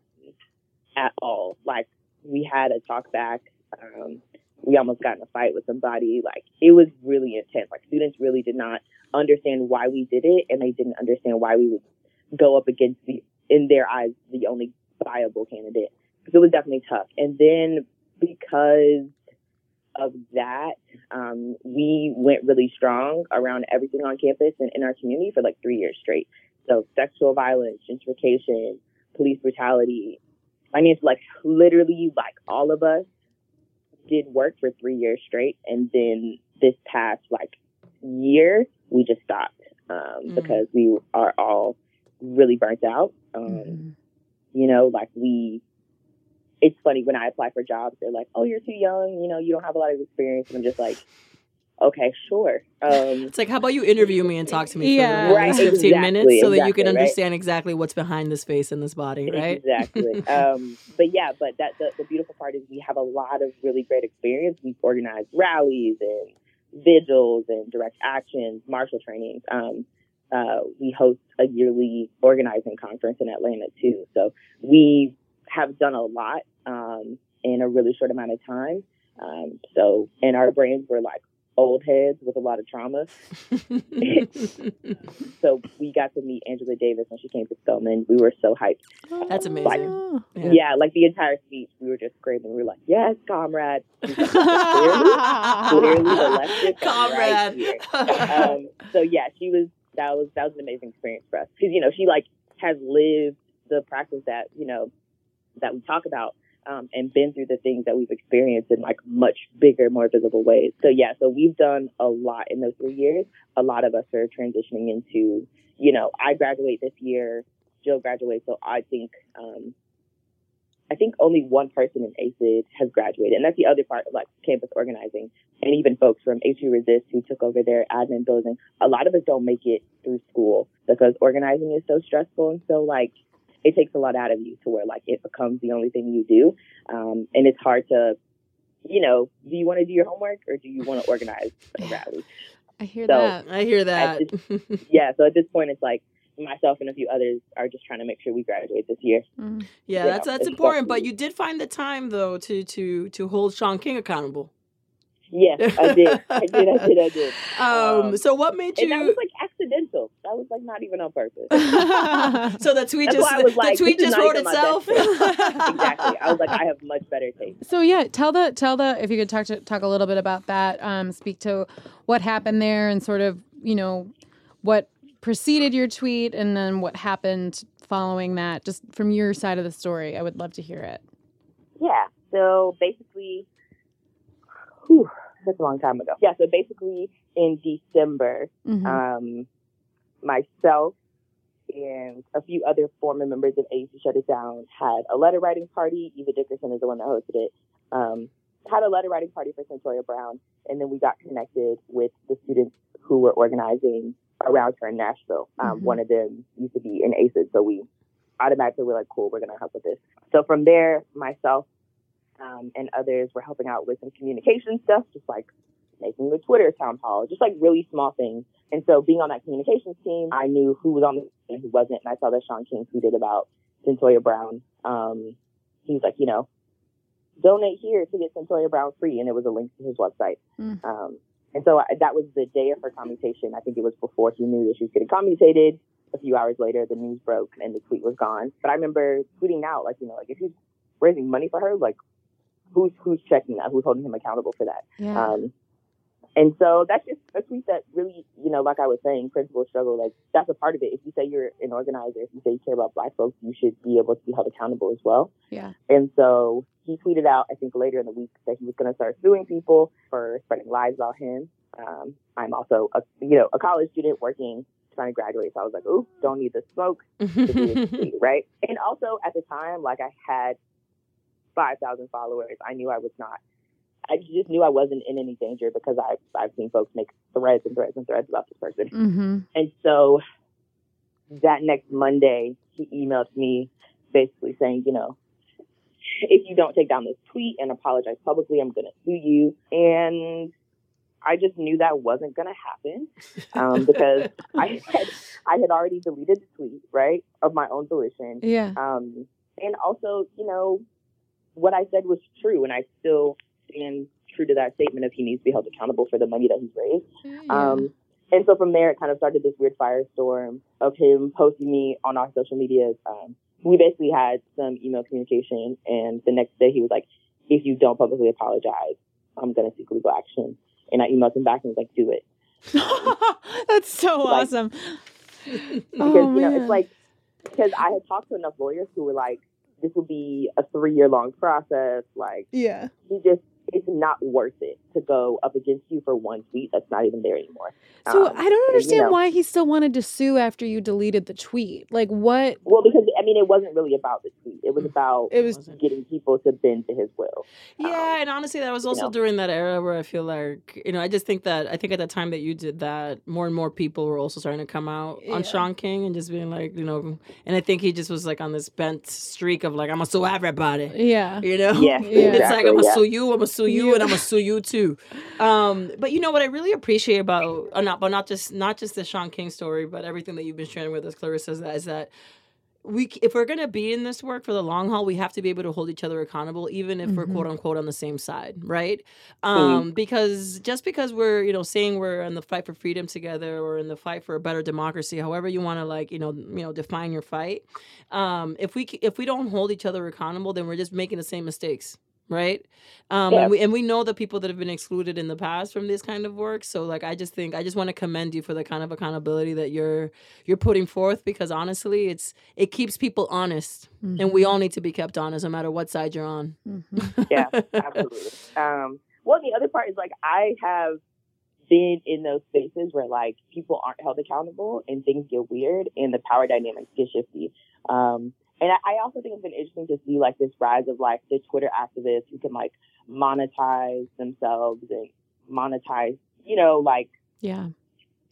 at all. Like we had a talk back. Um, we almost got in a fight with somebody. Like it was really intense. Like students really did not understand why we did it, and they didn't understand why we would go up against the, in their eyes, the only viable candidate. Because it was definitely tough. And then because of that, um, we went really strong around everything on campus and in our community for like three years straight. So sexual violence, gentrification, police brutality. I mean, it's like literally like all of us did work for three years straight, and then this past like year, we just stopped um, mm. because we are all really burnt out. Um, mm. You know, like we. It's funny when I apply for jobs, they're like, "Oh, you're too young. You know, you don't have a lot of experience." And I'm just like, okay, sure. Um, it's like, how about you interview me and talk to me yeah. for right, 15 exactly, minutes so exactly, that you can understand right? exactly what's behind this face and this body, right? Exactly. um, but yeah, but that the, the, beautiful part is we have a lot of really great experience. We've organized rallies and vigils and direct actions, marshal trainings. Um, uh, we host a yearly organizing conference in Atlanta too. So we have done a lot um, in a really short amount of time. Um, so, and our brains were like old heads with a lot of trauma. so we got to meet Angela Davis when she came to Spelman. We were so hyped. That's amazing. Like, yeah. yeah. like the entire speech, we were just screaming. We were like, "Yes, comrade!" Like, clearly, clearly, the leftist comrade. Right um, so yeah, she was. That was that was an amazing experience for us because you know she like has lived the practice that you know that we talk about um, and been through the things that we've experienced in like much bigger, more visible ways. So yeah, so we've done a lot in those three years. A lot of us are transitioning into, you know, I graduate this year, Jill graduates, so I think, um, I think only one person in ACID has graduated, and that's the other part of like campus organizing, and even folks from HU Resist who took over their admin building. A lot of us don't make it through school because organizing is so stressful and so like it takes a lot out of you to where like it becomes the only thing you do. Um, and it's hard to, you know, do you want to do your homework or do you want to organize a rally? I hear so that. I hear that. This, yeah. So at this point, it's like myself and a few others are just trying to make sure we graduate this year. Mm. Yeah, you that's know, that's important. But you did find the time though to to to hold Shaun King accountable. Yes, I did. I did. I did. I did. Um, um, so what made you? And that was like accidental. That was like not even on purpose. so the tweet That's just like, the tweet just wrote itself. exactly. I was like, I have much better taste. So yeah, tell the tell the if you could talk to talk a little bit about that. Um, speak to what happened there and sort of you know what preceded your tweet and then what happened following that. Just from your side of the story, I would love to hear it. Yeah. So basically whew, that's a long time ago. Yeah, so basically in December, mm-hmm. um, myself and a few other former members of AIDS Shut It Down had a letter writing party. Eva Dickerson is the one that hosted it. Um, had a letter writing party for Cyntoia Brown, and then we got connected with the students who were organizing around her in Nashville. Um, mm-hmm. One of them used to be in ACID, so we automatically were like, cool, we're going to help with this. So from there, myself um, and others were helping out with some communication stuff, just like making the Twitter town hall, just like really small things. And so being on that communications team, I knew who was on the team and who wasn't. And I saw that Shaun King tweeted about Cyntoia Brown. Um, he was like, you know, donate here to get Cyntoia Brown free. And it was a link to his website. Mm. Um, and so I, that was the day of her commutation. I think it was before he knew that she was getting commutated. A few hours later, the news broke and the tweet was gone. But I remember tweeting out, like, you know, like if he's raising money for her, like, who's who's checking that? Who's holding him accountable for that? Yeah. Um, and so that's just a tweet that really, you know, like I was saying, principal struggle, like that's a part of it. If you say you're an organizer, if you say you care about black folks, you should be able to be held accountable as well. Yeah. And so he tweeted out, I think later in the week, that he was going to start suing people for spreading lies about him. Um, I'm also a, you know, a college student working, trying to graduate. So I was like, ooh, don't need the smoke, right? And also at the time, like I had 5,000 followers. I knew I was not I just knew I wasn't in any danger because I've I've seen folks make threads and threads and threads about this person. Mm-hmm. And so that next Monday, he emailed me basically saying, you know, if you don't take down this tweet and apologize publicly, I'm going to sue you. And I just knew that wasn't going to happen um, because I had I had already deleted the tweet, right, of my own volition. Yeah. Um, and also, you know, what I said was true, and I still stand true to that statement of he needs to be held accountable for the money that he's raised. Yeah. Um, and so from there, it kind of started this weird firestorm of him posting me on our social medias. Um, we basically had some email communication, and the next day he was like, "If you don't publicly apologize, I'm going to seek legal action." And I emailed him back and was like, "Do it." That's so like, awesome. because oh, you know, it's like because I had talked to enough lawyers who were like, "This will be a three year long process." Like, yeah, he just it's not worth it to go up against you for one tweet that's not even there anymore. So um, I don't understand you know, why he still wanted to sue after you deleted the tweet. Like what? Well, because I mean, it wasn't really about the tweet. It was mm. about it was getting people to bend to his will. Yeah, um, and honestly, that was also you know? during that era where I feel like you know I just think that I think at the time that you did that, more and more people were also starting to come out yeah. on Shaun King and just being like, you know, and I think he just was like on this bent streak of like I'm gonna sue everybody. Yeah, you know. Yeah, yeah. it's like I'm gonna yeah. sue you. I'm gonna sue you, and I'm gonna sue you too. Um, but you know what I really appreciate about, uh, not, but not just not just the Shaun King story, but everything that you've been sharing with us, Clarissa, is that, is that we if we're going to be in this work for the long haul we have to be able to hold each other accountable even if mm-hmm. we're quote unquote on the same side right um, mm. because just because we're you know saying we're in the fight for freedom together or in the fight for a better democracy however you want to like you know you know define your fight um, if we if we don't hold each other accountable then we're just making the same mistakes right? Um, yes. and we and we know the people that have been excluded in the past from this kind of work. So like, I just think I just want to commend you for the kind of accountability that you're you're putting forth because honestly, it's it keeps people honest, mm-hmm. and we mm-hmm. all need to be kept honest no matter what side you're on. Mm-hmm. yeah, absolutely. Um, well, the other part is like I have been in those spaces where like people aren't held accountable and things get weird and the power dynamics get shifty. Um, and I, I also think it's been interesting to see like this rise of like the Twitter activists who can like monetize themselves and monetize, you know, like yeah,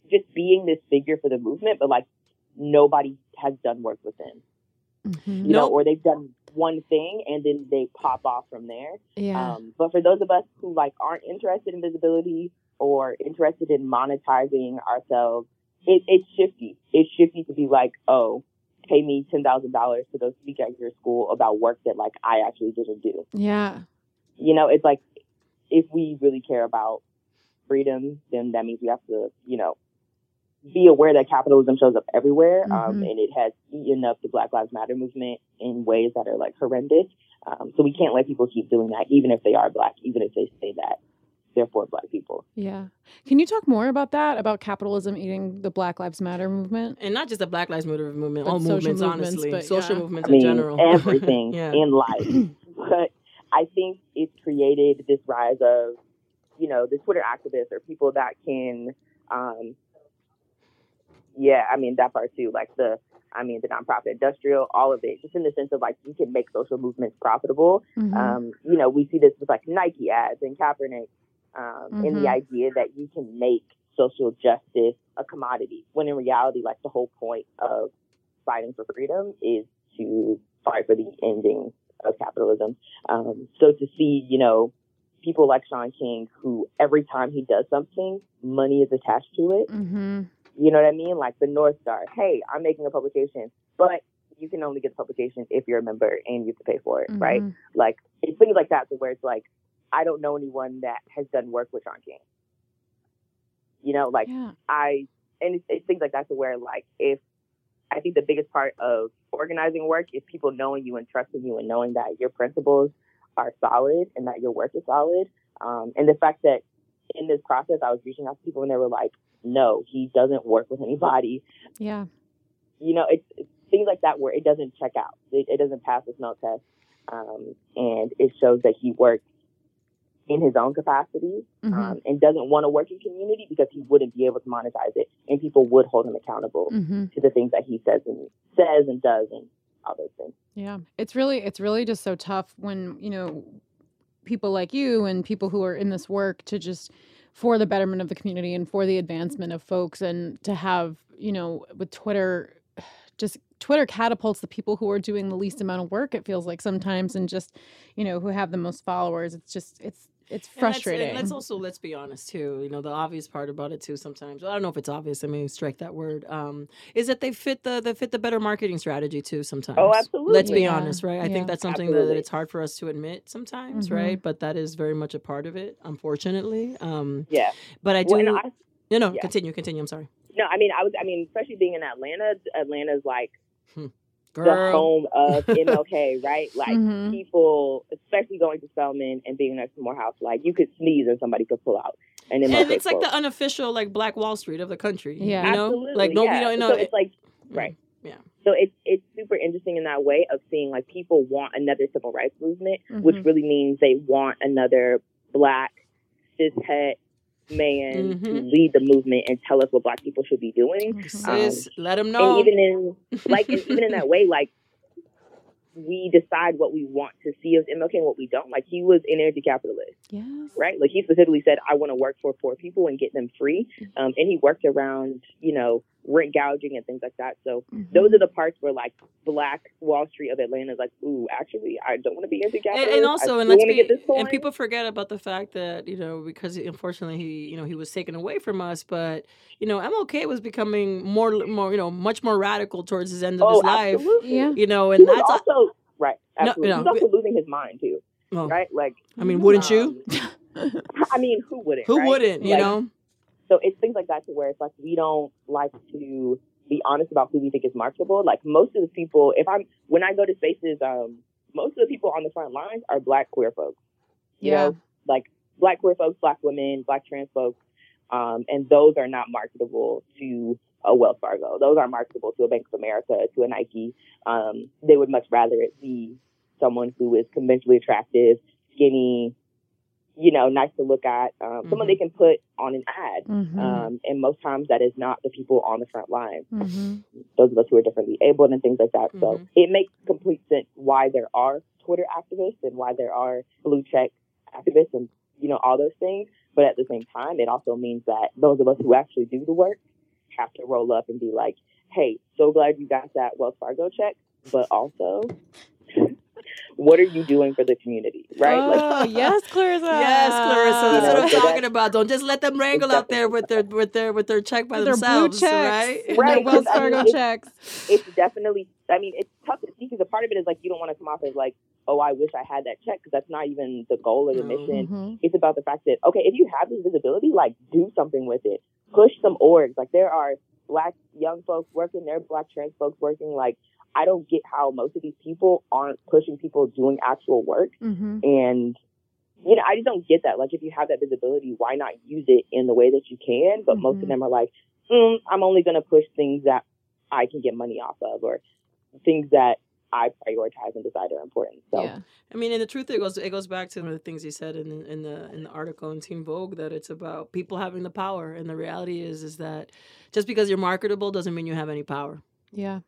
just being this figure for the movement, but like nobody has done work with them. Mm-hmm. You nope. know, or they've done one thing and then they pop off from there. Yeah. Um, but for those of us who like aren't interested in visibility or interested in monetizing ourselves, it, it's shifty. It's shifty to be like, oh, pay me ten thousand dollars to go speak at your school about work that like I actually didn't do. Yeah. You know, it's like if we really care about freedom, then that means we have to, you know, be aware that capitalism shows up everywhere, um, mm-hmm. um, and it has eaten up the Black Lives Matter movement in ways that are like horrendous. Um, so we can't let people keep doing that, even if they are black, even if they say that therefore black people. Yeah. Can you talk more about that, about capitalism eating the Black Lives Matter movement? And not just the Black Lives Matter movement, but all movements, movements, honestly. social yeah. movements I in general. Everything yeah. in life. But I think it's created this rise of, you know, the Twitter activists or people that can, um, yeah, I mean, that part too, like the, I mean, the nonprofit industrial, all of it, just in the sense of like you can make social movements profitable. Mm-hmm. Um, you know, we see this with like Nike ads and Kaepernick um, mm-hmm. in the idea that you can make social justice a commodity, when in reality, like the whole point of fighting for freedom is to fight for the ending of capitalism. Um, so to see, you know, people like Shaun King, who every time he does something, money is attached to it. Mm-hmm. You know what I mean? Like the North Star. Hey, I'm making a publication, but you can only get the publication if you're a member and you have to pay for it, mm-hmm. right? Like it's things like that, to where it's like I don't know anyone that has done work with Shaun King. You know, like yeah. I and it's, it's things like that to where like if I think the biggest part of organizing work is people knowing you and trusting you and knowing that your principles are solid and that your work is solid. Um, and the fact that in this process, I was reaching out to people and they were like, no, he doesn't work with anybody. Yeah. You know, it's, it's things like that where it doesn't check out. It, it doesn't pass the smell test. Um, and it shows that he works in his own capacity mm-hmm. um, and doesn't want to work in community because he wouldn't be able to monetize it and people would hold him accountable mm-hmm. to the things that he says and says and does and all those things. Yeah. It's really it's really just so tough when, you know, people like you and people who are in this work to just for the betterment of the community and for the advancement of folks and to have, you know, with Twitter just Twitter catapults the people who are doing the least amount of work it feels like sometimes and just, you know, who have the most followers. It's just it's it's frustrating. And let's, also let's be honest too. You know, the obvious part about it too. Sometimes I don't know if it's obvious. I mean, strike that word. Um, is that they fit the they fit the better marketing strategy too. Sometimes. Oh, absolutely. Let's be yeah. honest, right? I yeah. think that's something that, that, it's hard for us to admit sometimes, mm-hmm. right? But that is very much a part of it, unfortunately. Um, yeah. But I do. Well, I, no, no. Yeah. Continue. Continue. I'm sorry. No, I mean, I was. I mean, especially being in Atlanta. Atlanta's like. Hmm Girl. the home of MLK, right? Like mm-hmm. people, especially going to Spelman and being next to Morehouse, like you could sneeze and somebody could pull out. And, and it's like the unofficial like Black Wall Street of the country. Yeah, you know? absolutely. Like nobody yeah. don't know. So it's like right. Yeah. So it's it's super interesting in that way of seeing like people want another civil rights movement, mm-hmm. which really means they want another black cishet man mm-hmm. lead the movement and tell us what black people should be doing. Sis, um, let them know. And even in like even in that way, like we decide what we want to see of MLK and what we don't. Like he was an anti-capitalist, yes. right? Like he specifically said, "I want to work for poor people and get them free," um, and he worked around, you know, rent gouging and things like that. So mm-hmm. those are the parts where like Black Wall Street of Atlanta is like, "Ooh, actually, I don't want to be anti-capitalist." And, and also, and let's be, and people forget about the fact that you know because unfortunately he you know he was taken away from us, but you know MLK was becoming more more you know much more radical towards his end of oh, his life. Yeah, you know, and that's also Right. Absolutely. No, no, He's also losing his mind too. Well, right? Like I mean, wouldn't um, you? I mean, who wouldn't? Who right? wouldn't, you like, know? So it's things like that to where it's like we don't like to be honest about who we think is marketable. Like most of the people, if I'm when I go to spaces, um, most of the people on the front lines are black queer folks. You yeah. know, like black queer folks, black women, black trans folks. Um, and those are not marketable to a Wells Fargo. Those are marketable to a Bank of America, to a Nike. Um, they would much rather it be someone who is conventionally attractive, skinny, you know, nice to look at, um, mm-hmm. someone they can put on an ad. Mm-hmm. Um, and most times that is not the people on the front line. Mm-hmm. Those of us who are differently abled and things like that. So mm-hmm. it makes complete sense why there are Twitter activists and why there are blue check activists and, you know, all those things. But at the same time, it also means that those of us who actually do the work have to roll up and be like, hey, so glad you got that Wells Fargo check, but also, what are you doing for the community, right? Oh, like, yes, Clarissa. yes, Clarissa. That's know, what I'm so talking about. Don't just let them wrangle out there with their with their with their check by themselves, right? Right. Wells Fargo I mean, checks. It's, it's definitely. I mean, it's tough to see because a part of it is like you don't want to come off as like, oh, I wish I had that check because that's not even the goal of the mission. Mm-hmm. It's about the fact that okay, if you have this visibility, like do something with it. Push some orgs. Like there are black young folks working, there are black trans folks working. Like I don't get how most of these people aren't pushing people doing actual work. Mm-hmm. And you know, I just don't get that. Like if you have that visibility, why not use it in the way that you can? But mm-hmm. most of mm-hmm. them are like, mm, I'm only going to push things that I can get money off of or things that I prioritize and decide are important. So yeah. I mean, and the truth it goes it goes back to the things he said in in the in the article in Teen Vogue that it's about people having the power, and the reality is is that just because you're marketable doesn't mean you have any power. Yeah.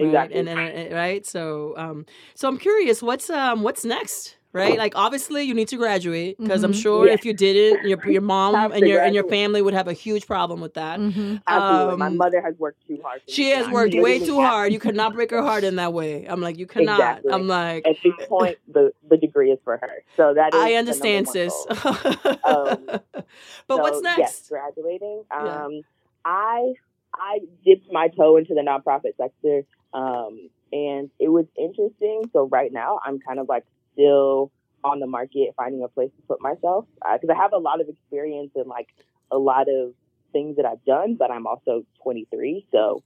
Exactly. Right? And, and, and right. So um so I'm curious, what's um what's next? right? Like obviously you need to graduate because mm-hmm. I'm sure yeah. if you didn't, your your mom and your graduate. and your family would have a huge problem with that. Mm-hmm. Absolutely, um, my mother has worked too hard. She has worked way too hard. You cannot break her heart in that way. I'm like, you cannot. Exactly. I'm like, at this point, the the degree is for her. So that is I understand, sis. um, but so, what's next? Yes, graduating. Um, yeah. I I dipped my toe into the nonprofit sector. Um, and it was interesting. So right now, I'm kind of like still on the market, finding a place to put myself because uh, I have a lot of experience and like a lot of things that I've done, but I'm also 23, so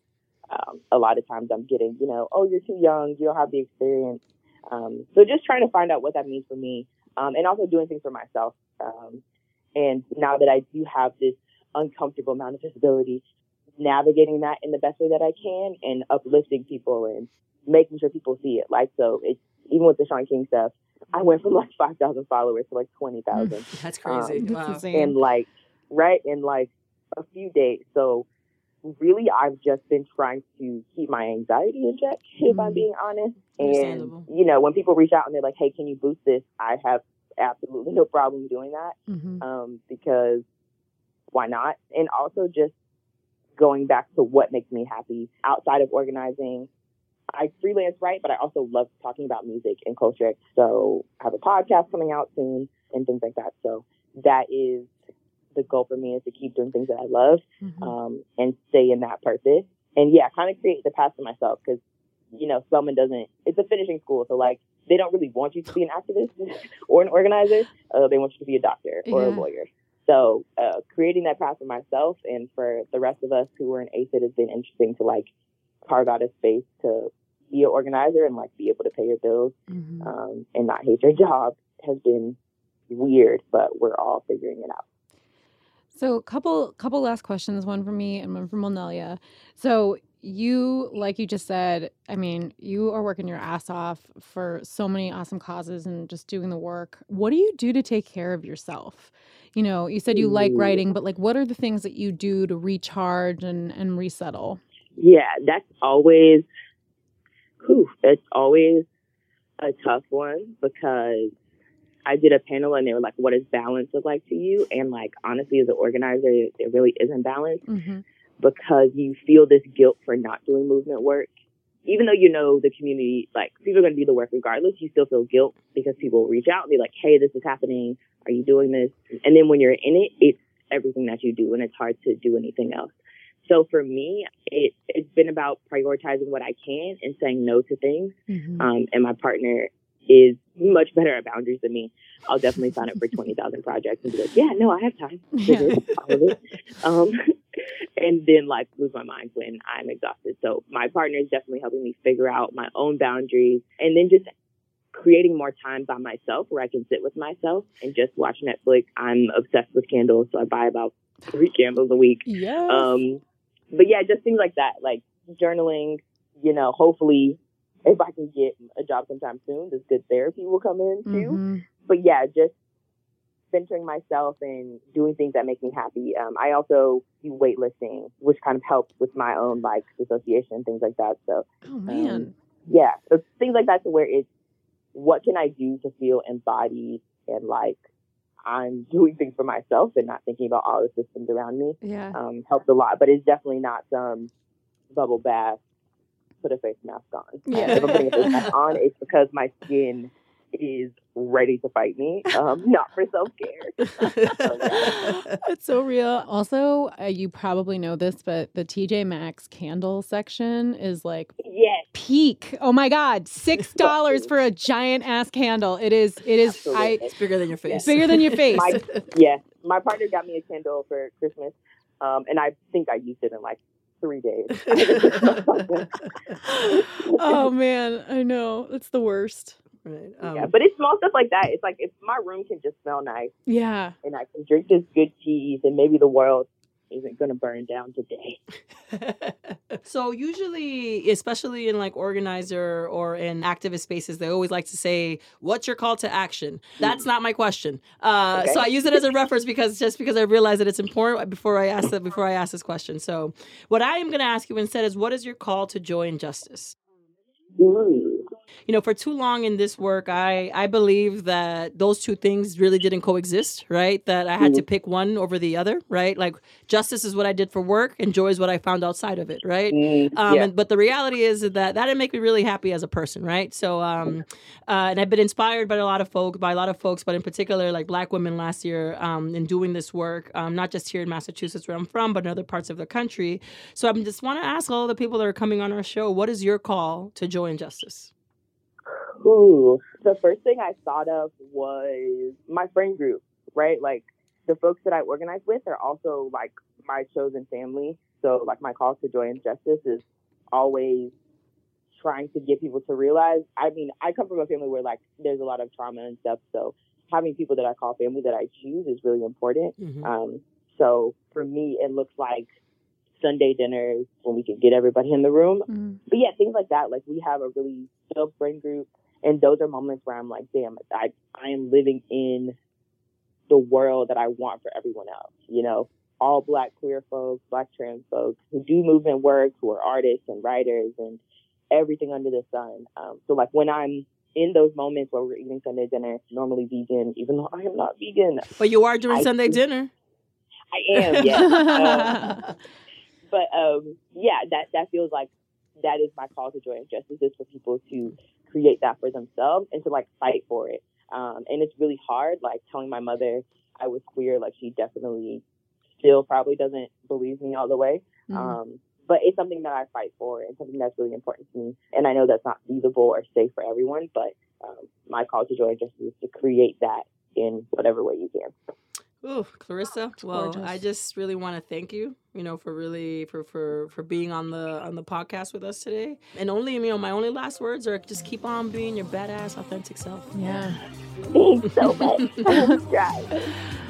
um, a lot of times I'm getting, you know, oh, you're too young, you don't have the experience. Um, so just trying to find out what that means for me, um, and also doing things for myself. Um, and now that I do have this uncomfortable amount of visibility, navigating that in the best way that I can and uplifting people and making sure people see it. Like, so it's even with the Shaun King stuff, I went from like 5,000 followers to like 20,000. Mm, that's crazy. Um, wow. And like, right, in like a few days. So really, I've just been trying to keep my anxiety in check, mm if I'm mm. being honest. And, you know, when people reach out and they're like, hey, can you boost this? I have absolutely no problem doing that mm-hmm. um, because why not? And also just going back to what makes me happy outside of organizing I freelance write, but I also love talking about music and culture. So I have a podcast coming out soon and things like that. So that is the goal for me is to keep doing things that I love mm-hmm. um, and stay in that purpose. And yeah, kind of create the path for myself because, you know, Spelman doesn't, it's a finishing school. So like, they don't really want you to be an activist or an organizer. Uh, they want you to be a doctor or yeah. a lawyer. So uh, creating that path for myself and for the rest of us who are in AFIT has been interesting to like carve out a space to be an organizer and like be able to pay your bills mm-hmm. um, and not hate your job has been weird, but we're all figuring it out. So, couple couple last questions, one from me and one from Wilnelia. So, you like you just said, I mean, you are working your ass off for so many awesome causes and just doing the work. What do you do to take care of yourself? You know, you said you like writing, but like what are the things that you do to recharge and and resettle? Yeah, that's always whew, it's always a tough one because I did a panel and they were like, what does balance look like to you? And like, honestly, as an organizer, it really isn't balance mm-hmm. because you feel this guilt for not doing movement work. Even though you know the community, like people are going to do the work regardless, you still feel guilt because people reach out and be like, hey, this is happening. Are you doing this? And then when you're in it, it's everything that you do and it's hard to do anything else. So for me, it, it's been about prioritizing what I can and saying no to things. Mm-hmm. Um, and my partner is much better at boundaries than me. I'll definitely sign up for 20,000 projects and be like, yeah, no, I have time to all of it. Um, and then like lose my mind when I'm exhausted. So my partner is definitely helping me figure out my own boundaries and then just creating more time by myself where I can sit with myself and just watch Netflix. I'm obsessed with candles, so I buy about three candles a week. Yeah. Um, but yeah, just things like that, like journaling. You know, hopefully, if I can get a job sometime soon, this good therapy will come in too. Mm-hmm. But yeah, just centering myself and doing things that make me happy. Um, I also do weightlifting, which kind of helps with my own like dissociation things like that. So, oh man, um, yeah, so things like that to where it's what can I do to feel embodied and like I'm doing things for myself and not thinking about all the systems around me. Yeah. Um, helps a lot, but it's definitely not some bubble bath, put a face mask on. Yeah. if I'm putting a face mask on, it's because my skin is ready to fight me, um, not for self care. It's so real. Also, uh, you probably know this, but the TJ Maxx candle section is like yes. peak. Oh my god, six dollars for a giant ass candle. It is. It is. Absolutely. I, it's bigger than your face. Bigger than your face. my, yeah, my partner got me a candle for Christmas, um, and I think I used it in like three days. oh man, I know it's the worst. Right. Um, yeah, but it's small stuff like that. It's like if my room can just smell nice. Yeah. And I can drink this good teas, and maybe the world isn't going to burn down today. so usually, especially in like organizer or in activist spaces, they always like to say, "What's your call to action?" That's not my question. Uh, okay. So I use it as a reference because just because I realize that it's important before I ask that before I ask this question. So what I am going to ask you instead is, "What is your call to joy and justice?" Mm. You know, for too long in this work, I I believe that those two things really didn't coexist, right? That I had mm-hmm. to pick one over the other, right? Like justice is what I did for work, and joy is what I found outside of it, right? Mm-hmm. Um, yeah. and, but the reality is that that didn't make me really happy as a person, right? So, um, uh, and I've been inspired by a lot of folks, by a lot of folks, but in particular, like Black women last year, um, in doing this work, um, not just here in Massachusetts where I'm from, but in other parts of the country. So I just want to ask all the people that are coming on our show, what is your call to joy and justice? Ooh, the first thing I thought of was my friend group, right? Like the folks that I organize with are also like my chosen family. So like my call to joy and justice is always trying to get people to realize. I mean, I come from a family where like there's a lot of trauma and stuff. So having people that I call family that I choose is really important. Mm-hmm. Um, so for me, it looks like Sunday dinners when we can get everybody in the room. Mm-hmm. But yeah, things like that. Like we have a really dope friend group and those are moments where I'm like, damn, I I am living in the world that I want for everyone else. You know, all black queer folks, black trans folks who do movement work, who are artists and writers and everything under the sun. Um, so like when I'm in those moments where we're eating Sunday dinner, normally vegan, even though I am not vegan. But you are doing I Sunday dinner. I am, yeah. um, but um, yeah, that that feels like that is my call to joy and justice is for people to create that for themselves and to like fight for it. Um, and it's really hard, like telling my mother I was queer, like she definitely still probably doesn't believe me all the way. Mm-hmm. Um, but it's something that I fight for and something that's really important to me. And I know that's not feasible or safe for everyone, but um, my call to joy and justice is to create that in whatever way you can. Ooh, Clarissa. well, gorgeous. I just really want to thank you, you know, for really for for for being on the on the podcast with us today. And only, you know, my only last words are just keep on being your badass, authentic self. Yeah. Thanks so much.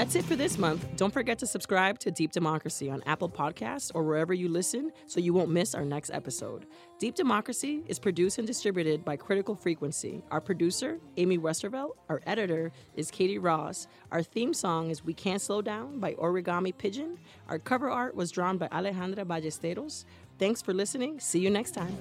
That's it for this month. Don't forget to subscribe to Deep Democracy on Apple Podcasts or wherever you listen so you won't miss our next episode. Deep Democracy is produced and distributed by Critical Frequency. Our producer, Amy Westervelt. Our editor is Katie Ross. Our theme song is We Can't Slow Down by Origami Pigeon. Our cover art was drawn by Alejandra Ballesteros. Thanks for listening. See you next time.